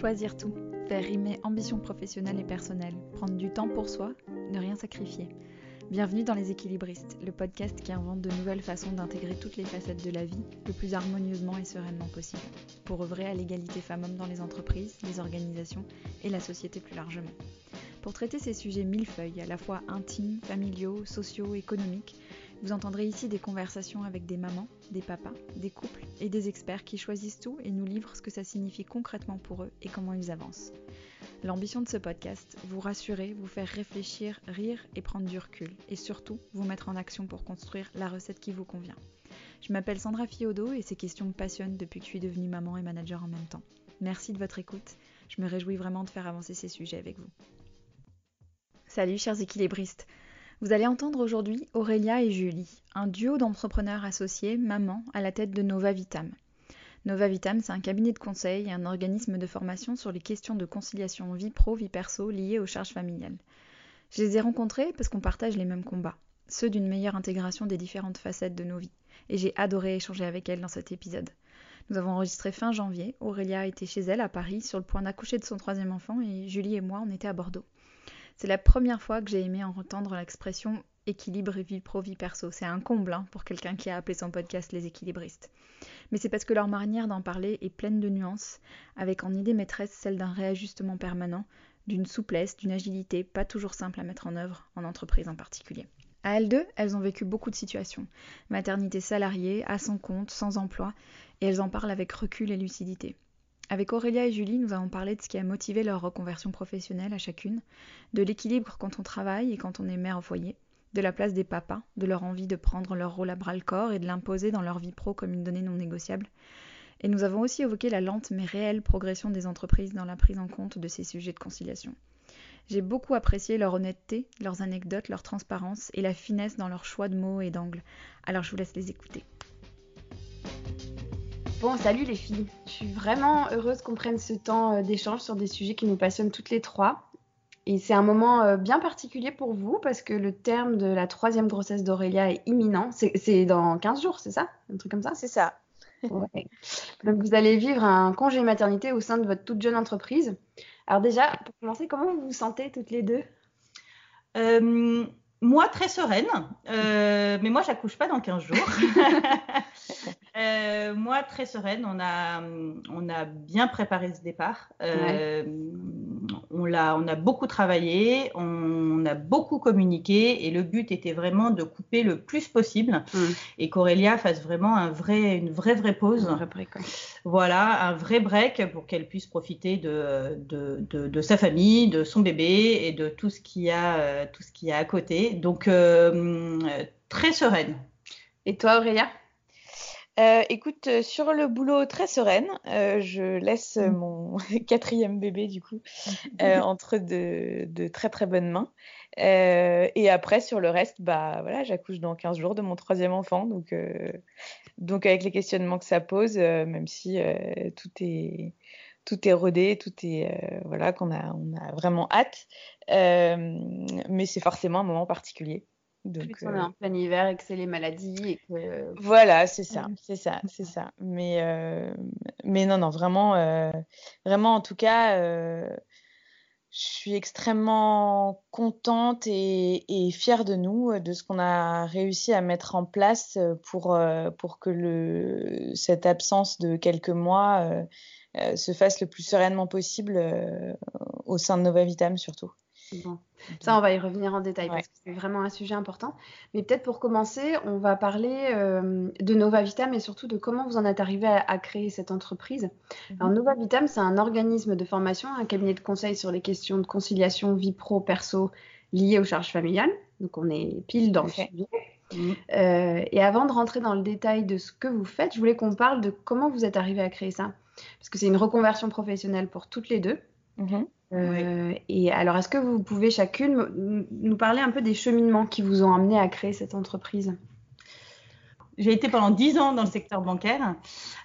Choisir tout, faire rimer ambition professionnelle et personnelle, prendre du temps pour soi, ne rien sacrifier. Bienvenue dans Les Équilibristes, le podcast qui invente de nouvelles façons d'intégrer toutes les facettes de la vie le plus harmonieusement et sereinement possible, pour œuvrer à l'égalité femmes-hommes dans les entreprises, les organisations et la société plus largement. Pour traiter ces sujets millefeuilles, à la fois intimes, familiaux, sociaux, économiques, vous entendrez ici des conversations avec des mamans, des papas, des couples et des experts qui choisissent tout et nous livrent ce que ça signifie concrètement pour eux et comment ils avancent. L'ambition de ce podcast, vous rassurer, vous faire réfléchir, rire et prendre du recul, et surtout vous mettre en action pour construire la recette qui vous convient. Je m'appelle Sandra Fiodo et ces questions me passionnent depuis que je suis devenue maman et manager en même temps. Merci de votre écoute, je me réjouis vraiment de faire avancer ces sujets avec vous. Salut chers équilibristes vous allez entendre aujourd'hui Aurélia et Julie, un duo d'entrepreneurs associés, maman, à la tête de Nova Vitam. Nova Vitam, c'est un cabinet de conseil et un organisme de formation sur les questions de conciliation vie pro, vie perso liées aux charges familiales. Je les ai rencontrés parce qu'on partage les mêmes combats, ceux d'une meilleure intégration des différentes facettes de nos vies, et j'ai adoré échanger avec elles dans cet épisode. Nous avons enregistré fin janvier, Aurélia était chez elle à Paris sur le point d'accoucher de son troisième enfant et Julie et moi on était à Bordeaux. C'est la première fois que j'ai aimé entendre l'expression équilibre et vie pro, vie perso. C'est un comble hein, pour quelqu'un qui a appelé son podcast Les équilibristes. Mais c'est parce que leur manière d'en parler est pleine de nuances, avec en idée maîtresse celle d'un réajustement permanent, d'une souplesse, d'une agilité pas toujours simple à mettre en œuvre, en entreprise en particulier. À elles deux, elles ont vécu beaucoup de situations. Maternité salariée, à son compte, sans emploi, et elles en parlent avec recul et lucidité. Avec Aurélia et Julie, nous avons parlé de ce qui a motivé leur reconversion professionnelle à chacune, de l'équilibre quand on travaille et quand on est mère au foyer, de la place des papas, de leur envie de prendre leur rôle à bras le corps et de l'imposer dans leur vie pro comme une donnée non négociable. Et nous avons aussi évoqué la lente mais réelle progression des entreprises dans la prise en compte de ces sujets de conciliation. J'ai beaucoup apprécié leur honnêteté, leurs anecdotes, leur transparence et la finesse dans leur choix de mots et d'angles. Alors je vous laisse les écouter. Bon, salut les filles. Je suis vraiment heureuse qu'on prenne ce temps euh, d'échange sur des sujets qui nous passionnent toutes les trois. Et c'est un moment euh, bien particulier pour vous parce que le terme de la troisième grossesse d'Aurélia est imminent. C'est dans 15 jours, c'est ça? Un truc comme ça? C'est ça. Ouais. Donc vous allez vivre un congé maternité au sein de votre toute jeune entreprise. Alors déjà, pour commencer, comment vous vous sentez toutes les deux? Euh, Moi, très sereine. mais moi, j'accouche pas dans 15 jours. Euh, moi, très sereine. On a, on a bien préparé ce départ. Euh, on, l'a, on a beaucoup travaillé, on a beaucoup communiqué et le but était vraiment de couper le plus possible mm. et qu'Aurélia fasse vraiment un vrai, une vraie, vraie pause. Un vrai break, Voilà, un vrai break pour qu'elle puisse profiter de, de, de, sa famille, de son bébé et de tout ce qu'il y a, tout ce qu'il y a à côté. Donc, euh, très sereine. Et toi, Aurélia? Euh, écoute, euh, sur le boulot très sereine, euh, je laisse mmh. mon quatrième bébé du coup entre de, très très bonnes mains. et après sur le reste, bah voilà, j'accouche dans 15 jours de mon troisième enfant, donc donc avec les questionnements que ça pose, même si tout est tout est rodé, tout est voilà qu'on a on a vraiment hâte, mais c'est forcément un moment particulier. Donc, on est euh, en plein hiver et que c'est les maladies. Voilà, c'est ça, c'est ça, c'est ça. Mais, euh, mais non, non, vraiment, euh, vraiment, en tout cas, je suis extrêmement contente et, et, fière de nous, de ce qu'on a réussi à mettre en place pour, pour que le, cette absence de quelques mois se fasse le plus sereinement possible au sein de Nova Vitam surtout. Bon. Ça, on va y revenir en détail parce que c'est vraiment un sujet important. Mais peut-être pour commencer, on va parler euh, de Nova Vitam et surtout de comment vous en êtes arrivé à, créer cette entreprise. Mhm. Alors, Nova Vitam, c'est un organisme de formation, un cabinet de conseil sur les questions de conciliation vie pro-perso liées aux charges familiales. Donc, on est pile dans le sujet. Mhm. Euh, et avant de rentrer dans le détail de ce que vous faites, je voulais qu'on parle de comment vous êtes arrivé à créer ça. Parce que c'est une reconversion professionnelle pour toutes les deux. Mhm. Euh, et alors, est-ce que vous pouvez chacune nous parler un peu des cheminements qui vous ont amené à créer cette entreprise? J'ai été pendant dix ans dans le secteur bancaire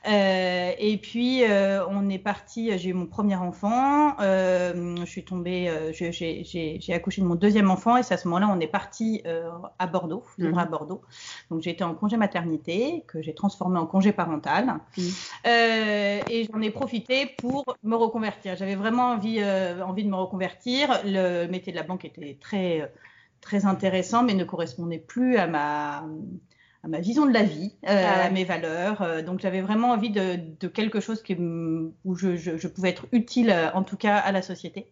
Euh, et puis, euh, on est parti, j'ai eu mon premier enfant, euh, je suis tombée, j'ai accouché de mon deuxième enfant, et c'est à ce moment-là, on est parti à Bordeaux, vivre à mhm. Bordeaux. Donc, j'ai été en congé maternité, que j'ai transformé en congé parental. Mhm. et j'en ai profité pour me reconvertir. J'avais vraiment envie, envie de me reconvertir. Le métier de la banque était très, très intéressant, mais ne correspondait plus à ma à ma vision de la vie, euh, ah à mes valeurs. Euh, donc j'avais vraiment envie de, de, quelque chose qui, où je, je, je, pouvais être utile, euh, en tout cas à la société.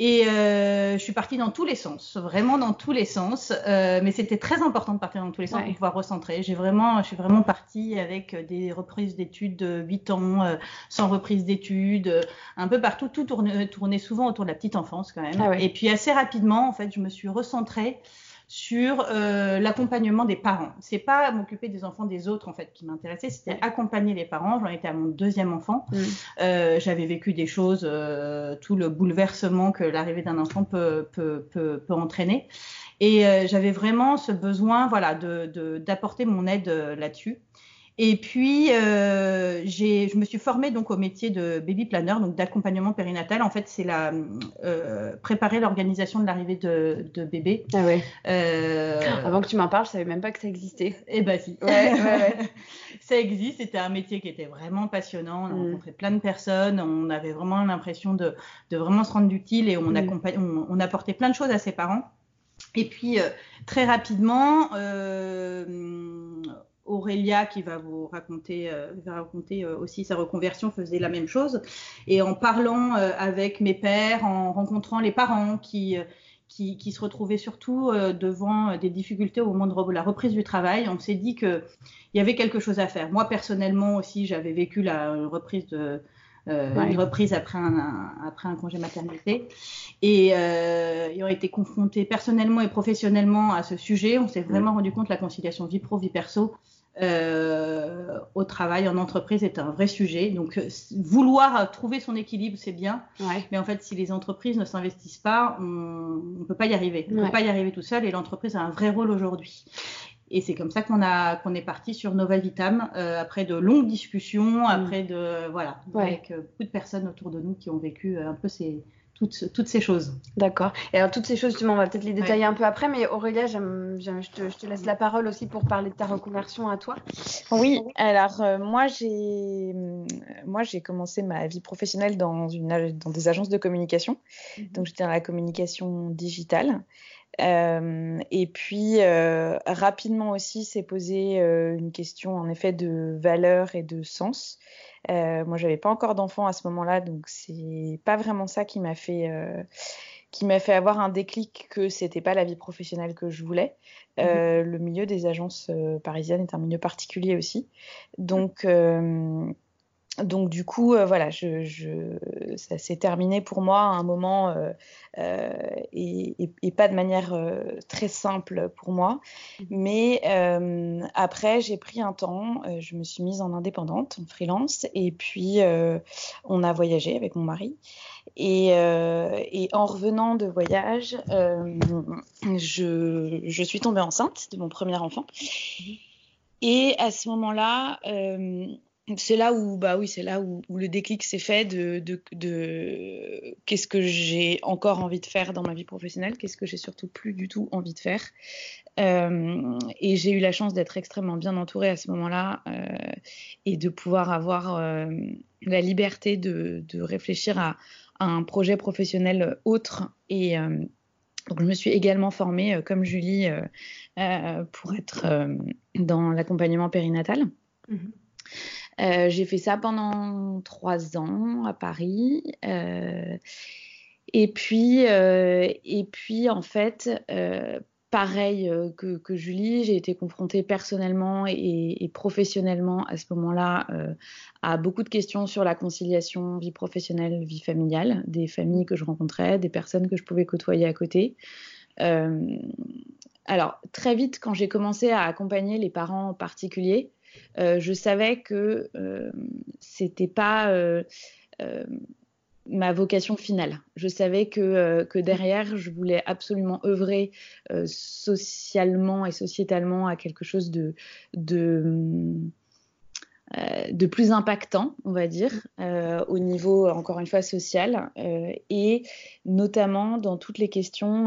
Et euh, je suis partie dans tous les sens, vraiment dans tous les sens. Mais c'était très important de partir dans tous les sens pour pouvoir recentrer. J'ai vraiment, je suis vraiment partie avec des reprises d'études de 8 ans, sans reprise d'études, un peu partout. Tout tournait, tournait, souvent autour de la petite enfance quand même. Ah Et puis assez rapidement, en fait, je me suis recentrée sur euh, l'accompagnement des parents. C'est pas m'occuper des enfants des autres en fait qui m'intéressait, c'était accompagner les parents. J'en étais à mon deuxième enfant. Mm. Euh, J'avais vécu des choses, euh, tout le bouleversement que l'arrivée d'un enfant peut, peut, peut, peut, entraîner. Et euh, j'avais vraiment ce besoin, voilà, d'apporter de, mon aide euh, là-dessus. Et puis, euh, je me suis formée donc au métier de baby planner, donc d'accompagnement périnatal. En fait, c'est la euh, préparer l'organisation de l'arrivée de, de, bébé. Ah ouais. Euh, Avant que tu m'en parles, je savais même pas que ça existait. Eh ben si. Ouais, ouais, ouais. ça existe. C'était un métier qui était vraiment passionnant. On a mm. rencontré plein de personnes. On avait vraiment l'impression de, de, vraiment se rendre utile et on, mm. on, on apportait plein de choses à ses parents. Et puis, euh, très rapidement, euh, Aurélia, qui va vous raconter, euh, va raconter euh, aussi sa reconversion, faisait la même chose. Et en parlant euh, avec mes pères, en rencontrant les parents qui, qui, qui se retrouvaient surtout devant des difficultés au moment de la reprise du travail, on s'est dit qu'il y avait quelque chose à faire. Moi, personnellement aussi, j'avais vécu la reprise de, une reprise après un, après un congé maternité. Et euh, ont été confrontés personnellement et professionnellement à ce sujet. On s'est vraiment rendu compte que la conciliation vie pro, vie perso, euh, au travail, en entreprise, est un vrai sujet. Donc, euh, vouloir trouver son équilibre, c'est bien. Mais en fait, si les entreprises ne s'investissent pas, on ne peut pas y arriver. On ne peut pas y arriver tout seul et l'entreprise a un vrai rôle aujourd'hui. Et c'est comme ça qu'on a qu'on est parti sur Nova Vitam euh, après de longues discussions, après de voilà, avec beaucoup de personnes autour de nous qui ont vécu un peu ces toutes, toutes ces choses. D'accord. Et alors, toutes ces choses, justement, on va peut-être les détailler un peu après, mais Aurélia, je, te, je, te, laisse la parole aussi pour parler de ta reconversion à toi. Oui, alors, euh, moi, j'ai moi j'ai commencé ma vie professionnelle dans, une, dans des agences de communication. Mhm. Donc, j'étais dans la communication digitale. Euh, et puis, euh, rapidement aussi, s'est posé une question, en effet, de valeur et de sens. Euh, moi, j'avais pas encore d'enfant à ce moment-là, donc c'est pas vraiment ça qui m'a fait euh, qui m'a fait avoir un déclic que c'était pas la vie professionnelle que je voulais. Euh, mmh le milieu des agences euh, parisiennes est un milieu particulier aussi, donc donc du coup, euh, voilà, je, je, ça s'est terminé pour moi à un moment euh, euh, et, et, et, pas de manière euh, très simple pour moi. Mmh. Mais euh, après, j'ai pris un temps, je me suis mise en indépendante, en freelance, et puis on a voyagé avec mon mari. Et, et en revenant de voyage, je, je, suis tombée enceinte de mon premier enfant. Mmh. Et à ce moment-là, c'est là où bah oui c'est là où, le déclic s'est fait de, qu'est-ce que j'ai encore envie de faire dans ma vie professionnelle qu'est-ce que j'ai surtout plus du tout envie de faire euh, et j'ai eu la chance d'être extrêmement bien entourée à ce moment-là euh, et de pouvoir avoir euh, la liberté de, réfléchir à, un projet professionnel autre et donc je me suis également formée comme Julie pour être dans l'accompagnement périnatal. Mmh. Euh, j'ai fait ça pendant trois ans à Paris. Euh, et puis, euh, et puis, en fait, pareil que, Julie, j'ai été confrontée personnellement et, et professionnellement à ce moment-là à beaucoup de questions sur la conciliation vie professionnelle, vie familiale, des familles que je rencontrais, des personnes que je pouvais côtoyer à côté. alors, très vite, quand j'ai commencé à accompagner les parents particuliers, je savais que euh, c'était pas euh, euh, ma vocation finale. Je savais que, euh, derrière, je voulais absolument œuvrer euh, socialement et sociétalement à quelque chose de, euh, de plus impactant, on va dire, euh, au niveau, encore une fois, social, euh, et notamment dans toutes les questions,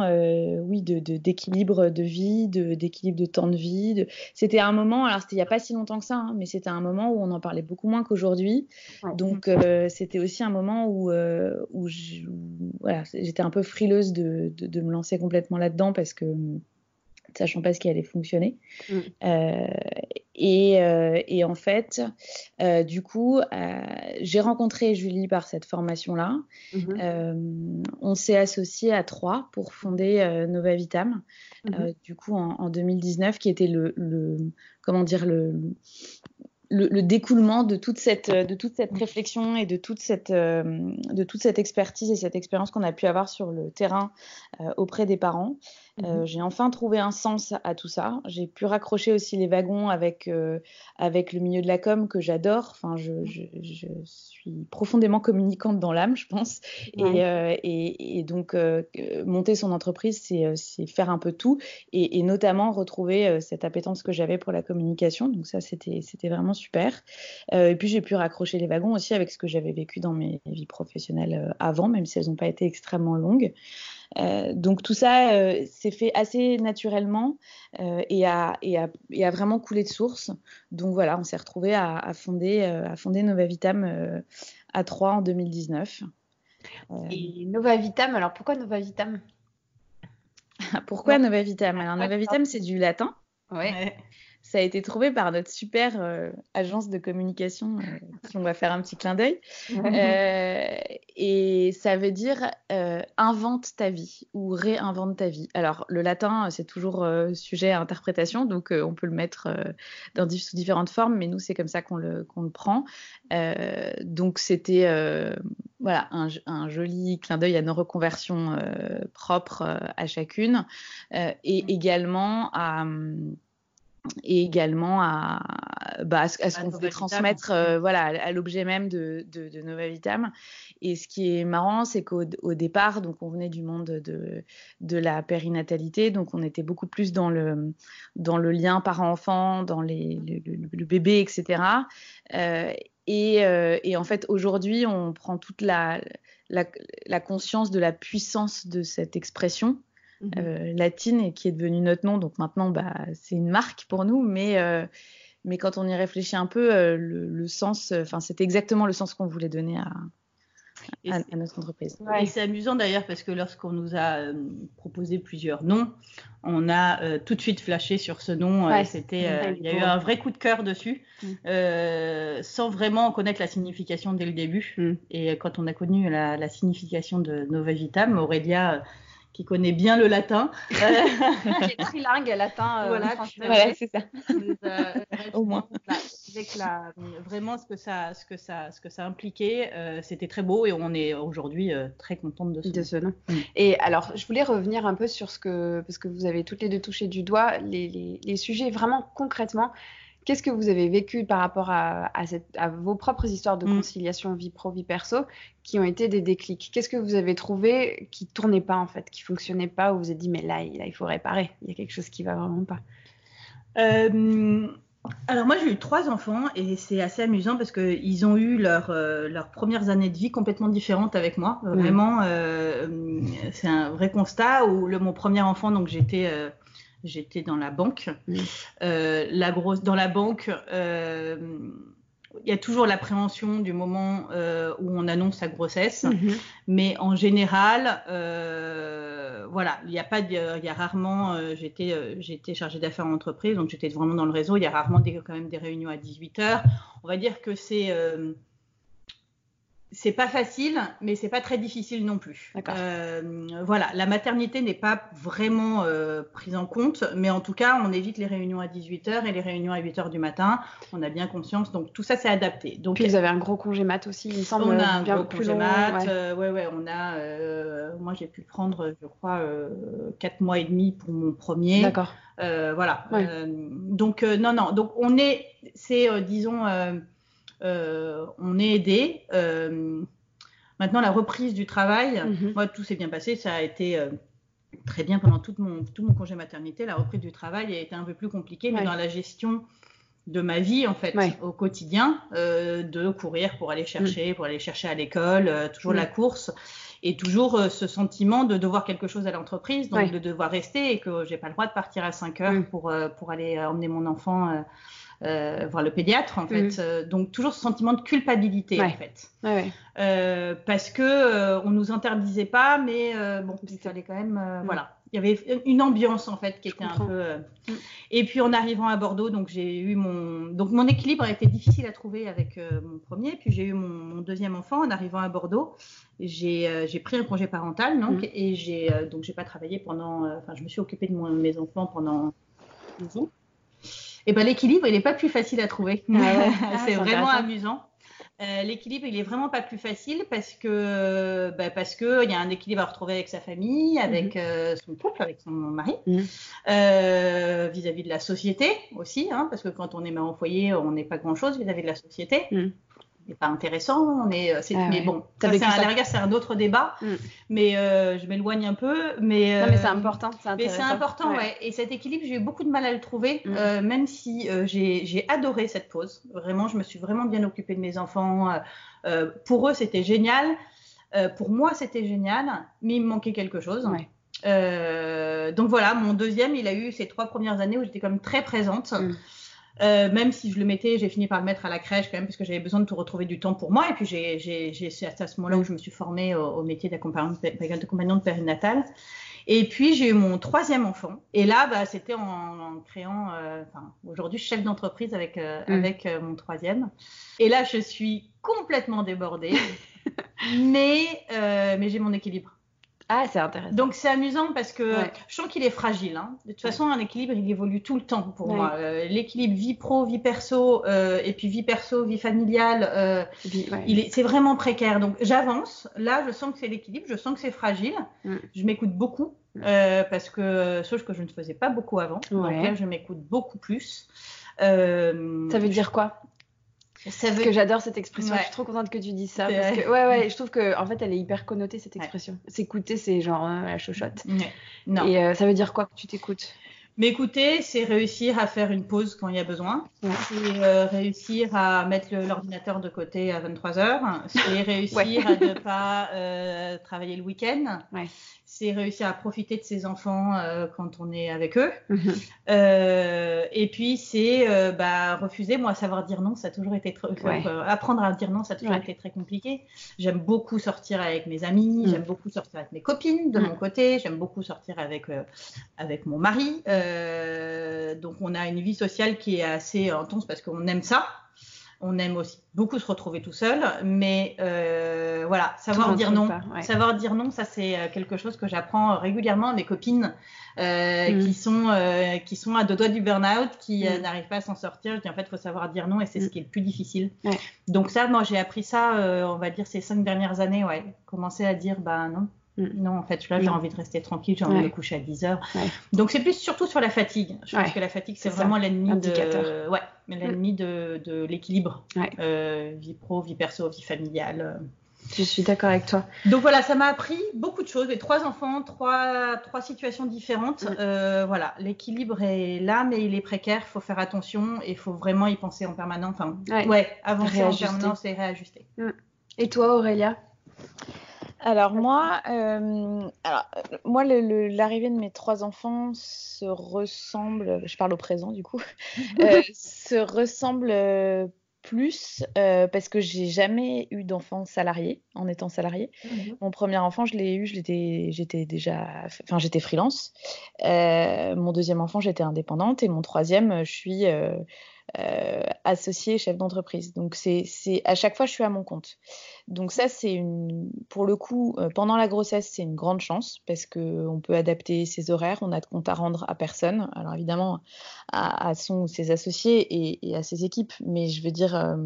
oui, d'équilibre de, de, vie, d'équilibre de, temps de vie. C'était un moment, alors c'était il n'y a pas si longtemps que ça, hein, mais c'était un moment où on en parlait beaucoup moins qu'aujourd'hui. Donc c'était aussi un moment où, où j'étais un peu frileuse de, me lancer complètement là-dedans parce que sachant pas ce qui allait fonctionner. Mm. Euh, et, euh, et, en fait, euh, du coup, j'ai rencontré Julie par cette formation-là. Mm-hmm. on s'est associé à trois pour fonder Nova Vitam, mm-hmm. du coup en, en, 2019, qui était le, le comment dire le le, découlement de toute cette, de toute cette réflexion et de toute cette, euh, de toute cette expertise et cette expérience qu'on a pu avoir sur le terrain euh, auprès des parents. Euh, mhm. J'ai enfin trouvé un sens à tout ça. J'ai pu raccrocher aussi les wagons avec, avec le milieu de la com que j'adore. Enfin, je, je, je, suis profondément communicante dans l'âme, je pense. Et, et, et, donc, monter son entreprise, c'est faire un peu tout et, et notamment retrouver cette appétence que j'avais pour la communication. Donc ça, c'était vraiment super. Euh, et puis j'ai pu raccrocher les wagons aussi avec ce que j'avais vécu dans mes vies professionnelles euh, avant, même si elles n'ont pas été extrêmement longues. Euh, donc tout ça s'est fait assez naturellement et, a, et, a, et, a, vraiment coulé de source. Donc voilà, on s'est retrouvé à, à, fonder, à fonder Nova Vitam à 3 en 2019. Et Nova Vitam, alors pourquoi Nova Vitam Pourquoi Nova Vitam Alors Nova Vitam, c'est du latin. Ouais ça a été trouvé par notre super euh, agence de communication, euh, qui on va faire un petit clin d'œil. Euh, et ça veut dire invente ta vie ou réinvente ta vie. Alors, le latin, c'est toujours sujet à interprétation, donc on peut le mettre dans, sous différentes formes, mais nous, c'est comme ça qu'on le, qu'on le prend. donc, c'était voilà, un, un, joli clin d'œil à nos reconversions propres à chacune et également à. Hum, et également à, bah, à ce, qu'on voulait transmettre euh, voilà, à, l'objet même de, de, de, Nova Vitam. Et ce qui est marrant, c'est qu'au au départ, donc on venait du monde de, de la périnatalité, donc on était beaucoup plus dans le, dans le lien parent-enfant, dans les, le, bébé, etc. Euh, et, euh, et, en fait, aujourd'hui, on prend toute la, la, la, conscience de la puissance de cette expression Mhm. Euh, latine et qui est devenue notre nom. Donc maintenant, bah, c'est une marque pour nous, mais euh, mais quand on y réfléchit un peu, euh, le, sens, enfin, c'était exactement le sens qu'on voulait donner à, à, notre entreprise. Et c'est amusant d'ailleurs parce que lorsqu'on nous a proposé plusieurs noms, on a tout de suite flashé sur ce nom. C'était, il y a eu un vrai coup de cœur dessus, mm. sans vraiment connaître la signification dès le début. Mm. Et quand on a connu la, la signification de Nova Vitam, Aurélia qui connaît bien le latin. est trilingue, latin, euh, voilà. Voilà, c'est ça. Euh, Au moins. avec la, vraiment ce que ça, ce que ça, ce que ça impliquait, euh, c'était très beau et on est aujourd'hui très contente de ce, de ce nom. Mm. Et alors, je voulais revenir un peu sur ce que, parce que vous avez toutes les deux touché du doigt, les, les, les sujets vraiment concrètement. Qu'est-ce que vous avez vécu par rapport à, vos propres histoires de mm. conciliation vie pro, vie perso qui ont été des déclics? Qu'est-ce que vous avez trouvé qui tournait pas en fait, qui fonctionnait pas, où vous vous êtes dit mais là, il faut réparer, il y a quelque chose qui va vraiment pas? Euh, alors moi j'ai eu trois enfants et c'est assez amusant parce qu'ils ont eu leur, euh, leurs premières années de vie complètement différentes avec moi. Mm. Vraiment, euh, c'est un vrai constat où le, mon premier enfant, donc j'étais j'étais dans la banque. Euh, la grosse, dans la banque, euh, il y a toujours l'appréhension du moment euh, où on annonce sa grossesse, mhm. mais en général, voilà, il n'y a pas, il y a rarement, j'étais, j'étais chargée d'affaires en entreprise, donc j'étais vraiment dans le réseau. Il y a rarement des, quand même des réunions à 18 heures. On va dire que c'est c'est pas facile, mais c'est pas très difficile non plus. Euh, voilà, la maternité n'est pas vraiment euh, prise en compte, mais en tout cas, on évite les réunions à 18h et les réunions à 8h du matin. On a bien conscience, donc tout ça c'est adapté. Donc Puis vous avez un gros congé mat aussi, il me semble. On a un gros congé mat. Ouais. Euh, ouais. ouais, on a. Euh, moi, j'ai pu prendre, je crois, 4 mois et demi pour mon premier. D'accord. voilà. donc non, non. Donc on est, c'est disons euh, on est aidé. Euh, maintenant, la reprise du travail, mhm. moi, tout s'est bien passé. Ça a été euh, très bien pendant tout mon, tout mon congé maternité. La reprise du travail a été un peu plus compliquée, mais dans la gestion de ma vie en fait au quotidien, euh, de courir pour aller chercher, mm. pour aller chercher à l'école, euh, toujours la course et toujours euh, ce sentiment de devoir quelque chose à l'entreprise, donc de devoir rester et que j'ai pas le droit de partir à 5 heures mm. pour pour aller emmener mon enfant euh, voir le pédiatre en fait. Mm. Euh, donc toujours ce sentiment de culpabilité en fait. Euh, parce que euh, on nous interdisait pas, mais bon, il fallait quand même, mm. voilà. Il y avait une ambiance en fait qui était un peu. Mm. Et puis en arrivant à Bordeaux, donc j'ai eu mon, donc mon équilibre a été difficile à trouver avec mon premier, puis j'ai eu mon, mon, deuxième enfant en arrivant à Bordeaux. J'ai pris un congé parental donc et j'ai donc j'ai pas travaillé pendant, enfin je me suis occupée de mon, mes enfants pendant 12 ans et ben l'équilibre, il n'est pas plus facile à trouver. Ah c'est ah, vraiment amusant. Euh, l'équilibre, il est vraiment pas plus facile parce que bah, parce que il y a un équilibre à retrouver avec sa famille, avec mhm. euh, son couple, avec son mari, mhm. euh, vis-à-vis de la société aussi, hein, parce que quand on est mère en foyer, on n'est pas grand chose vis-à-vis de la société. Mhm pas intéressant. On est, euh, ah mais bon, ça, c'est un, c'est un autre débat. Mm. Mais euh, je m'éloigne un peu. Mais, non, mais c'est euh, important. Mais c'est important, ouais. Et cet équilibre, j'ai eu beaucoup de mal à le trouver, mm. même si j'ai adoré cette pause. Vraiment, je me suis vraiment bien occupée de mes enfants. pour eux, c'était génial. pour moi, c'était génial, mais il me manquait quelque chose. donc voilà, mon deuxième, il a eu ces trois premières années où j'étais quand même très présente. Mm. Euh, même si je le mettais, j'ai fini par le mettre à la crèche quand même parce que j'avais besoin de tout retrouver du temps pour moi. Et puis c'est à ce moment-là où je me suis formée au, métier d'accompagnante périnatal. Et puis j'ai eu mon troisième enfant. Et là, bah, c'était en, créant, euh, enfin, aujourd'hui chef d'entreprise avec euh, mm. avec mon troisième. Et là, je suis complètement débordée, mais mais j'ai mon équilibre. Ah, c'est intéressant. Donc c'est amusant parce que je sens qu'il est fragile. Hein. De toute façon, un équilibre, il évolue tout le temps pour moi. Euh, l'équilibre vie pro, vie perso, euh, et puis vie perso, vie familiale, euh, c'est vraiment précaire. Donc j'avance. Là, je sens que c'est l'équilibre, je sens que c'est fragile. Mm. Je m'écoute beaucoup parce que chose que je ne faisais pas beaucoup avant. Donc là, je m'écoute beaucoup plus. Ça veut dire quoi? Parce que j'adore cette expression. Je suis trop contente que tu dises ça. Parce que, ouais, ouais, je trouve que en fait, elle est hyper connotée cette expression. S'écouter, c'est genre hein, la chochotte. Non. Et euh, ça veut dire quoi que tu t'écoutes? M'écouter, c'est réussir à faire une pause quand il y a besoin. C'est euh, réussir à mettre l'ordinateur de côté à 23 heures. C'est réussir à ne pas euh, travailler le week-end c'est réussir à profiter de ses enfants euh, quand on est avec eux. Mhm. Euh, et puis c'est euh, bah, refuser. Moi, savoir dire non, ça a toujours été très, apprendre à dire non, ça a toujours été très compliqué. J'aime beaucoup sortir avec mes amis, mhm. j'aime beaucoup sortir avec mes copines de mhm. mon côté, j'aime beaucoup sortir avec avec mon mari. donc on a une vie sociale qui est assez intense parce qu'on aime ça. On aime aussi beaucoup se retrouver tout seul, mais euh, voilà, savoir dire non, savoir dire non, ça c'est euh, quelque chose que j'apprends régulièrement à mes copines euh, mm. qui sont qui sont à deux doigts du burn-out, qui mm. n'arrivent pas à s'en sortir. Je dis en fait, il faut savoir dire non et c'est ce mm. qui est le plus difficile. Donc ça, moi j'ai appris ça, on va dire ces cinq dernières années, ouais, commencer à dire bah non. Non, en fait, là, j'ai envie de rester tranquille, j'ai envie de me coucher à 10 heures. Donc, c'est plus surtout sur la fatigue. Je pense que la fatigue, c'est vraiment l'ennemi de, ouais, l'ennemi de, de l'équilibre. Euh, vie pro, vie perso, vie familiale. Je suis d'accord avec toi. Donc voilà, ça m'a appris beaucoup de choses. Les trois enfants, trois, trois situations différentes. Mm. Euh, voilà, l'équilibre est là, mais il est précaire. Il faut faire attention et il faut vraiment y penser en permanence. Enfin, ouais, avancer en permanence et réajuster. Mm. Et toi, Aurélia? Alors moi, euh, alors, moi l'arrivée de mes trois enfants se ressemble, je parle au présent du coup, euh, se ressemble euh, plus parce que j'ai jamais eu d'enfant salarié en étant salarié. Mhm. Mon premier enfant, je l'ai eu, j'étais déjà, enfin j'étais freelance. mon deuxième enfant, j'étais indépendante et mon troisième, je suis euh, associé chef d'entreprise. Donc c'est à chaque fois je suis à mon compte. Donc ça c'est une pour le coup euh, pendant la grossesse c'est une grande chance parce que on peut adapter ses horaires, on a de compte à rendre à personne. Alors évidemment à, son ou ses associés et, à ses équipes, mais je veux dire euh,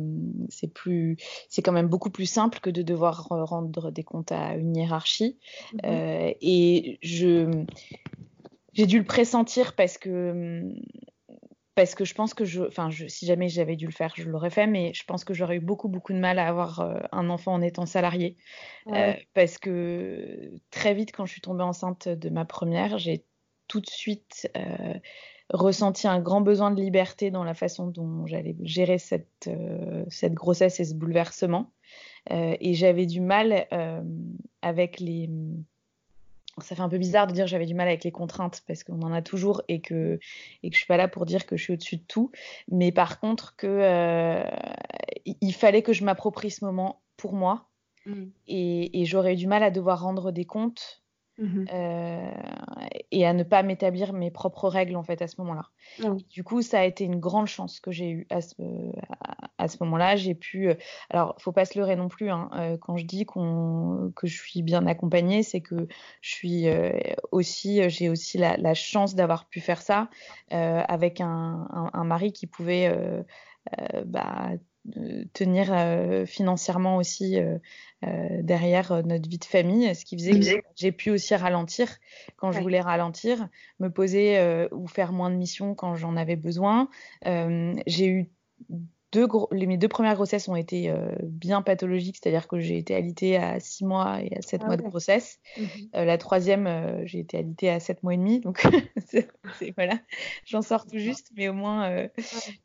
c'est plus c'est quand même beaucoup plus simple que de devoir rendre des comptes à une hiérarchie. Mm-hmm. et je j'ai dû le pressentir parce que parce que je pense que je, enfin, si jamais j'avais dû le faire, je l'aurais fait, mais je pense que j'aurais eu beaucoup, beaucoup de mal à avoir euh, un enfant en étant salarié. Euh, parce que très vite, quand je suis tombée enceinte de ma première, j'ai tout de suite ressenti un grand besoin de liberté dans la façon dont j'allais gérer cette, cette grossesse et ce bouleversement. et j'avais du mal avec les ça fait un peu bizarre de dire j'avais du mal avec les contraintes parce qu'on en a toujours et que et que je suis pas là pour dire que je suis au-dessus de tout mais par contre que euh, il fallait que je m'approprie ce moment pour moi mmh. et, et j'aurais eu du mal à devoir rendre des comptes Mmh euh, et à ne pas m'établir mes propres règles en fait à ce moment-là. Du coup, ça a été une grande chance que j'ai eue à ce, à, ce moment-là. J'ai pu, euh, alors faut pas se leurrer non plus. Hein, euh, quand je dis qu'on, que je suis bien accompagnée, c'est que je suis aussi, j'ai aussi la, la chance d'avoir pu faire ça avec un, un, un, mari qui pouvait bah, tenir euh, financièrement aussi euh, euh, derrière notre vie de famille, ce qui faisait que j'ai pu aussi ralentir. Quand je voulais ralentir, me poser ou faire moins de missions quand j'en avais besoin. j'ai eu mes deux premières grossesses ont été euh, bien pathologiques, c'est-à-dire que j'ai été alitée à 6 mois et à 7 ah mois de grossesse. Mhm. Euh, la troisième, euh, j'ai été alitée à 7 mois et demi, donc voilà, j'en sors tout juste, mais au moins,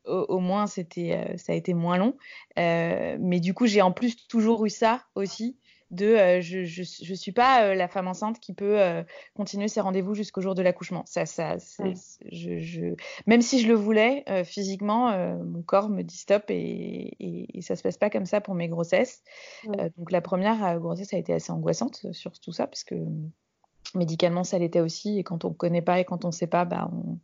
au, moins c'était, ça a été moins long. mais du coup, j'ai en plus toujours eu ça aussi de euh, je, je, je suis pas euh, la femme enceinte qui peut euh, continuer ses rendez-vous jusqu'au jour de l'accouchement. Ça, ça, je, je, même si je le voulais physiquement, mon corps me dit stop et, et, et, ça se passe pas comme ça pour mes grossesses. donc la première grossesse a été assez angoissante sur tout ça parce que médicalement ça l'était aussi et quand on connaît pas et quand on sait pas, bah on,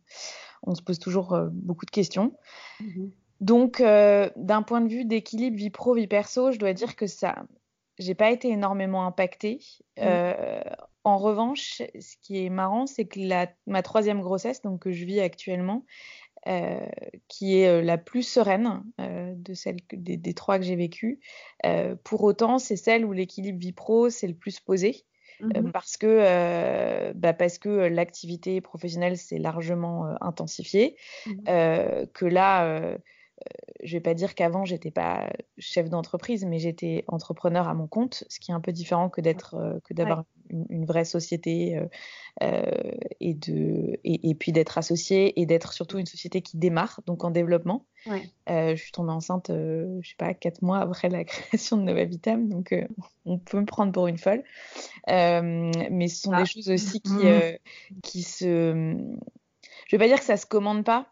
on se pose toujours beaucoup de questions. Mmh donc, d'un point de vue d'équilibre vie pro vie perso, je dois dire que ça, j'ai pas été énormément impactée. Mmh. Euh, en revanche, ce qui est marrant, c'est que la, ma troisième grossesse, donc que je vis actuellement, euh, qui est euh, la plus sereine euh, de celles des, des, trois que j'ai vécues, pour autant, c'est celle où l'équilibre vie pro c'est le plus posé. Mmh. parce que bah parce que l'activité professionnelle s'est largement intensifiée, mmh. que là je vais pas dire qu'avant j'étais pas chef d'entreprise, mais j'étais entrepreneur à mon compte, ce qui est un peu différent que d'être euh, que d'avoir une, une, vraie société euh, euh, et de et, et puis d'être associé et d'être surtout une société qui démarre donc en développement. Ouais. Euh, je suis tombée enceinte, euh, je sais pas, quatre mois après la création de Nova Vitam, donc on peut me prendre pour une folle. mais ce sont ah. des choses aussi qui mmh. qui se je vais pas dire que ça se commande pas.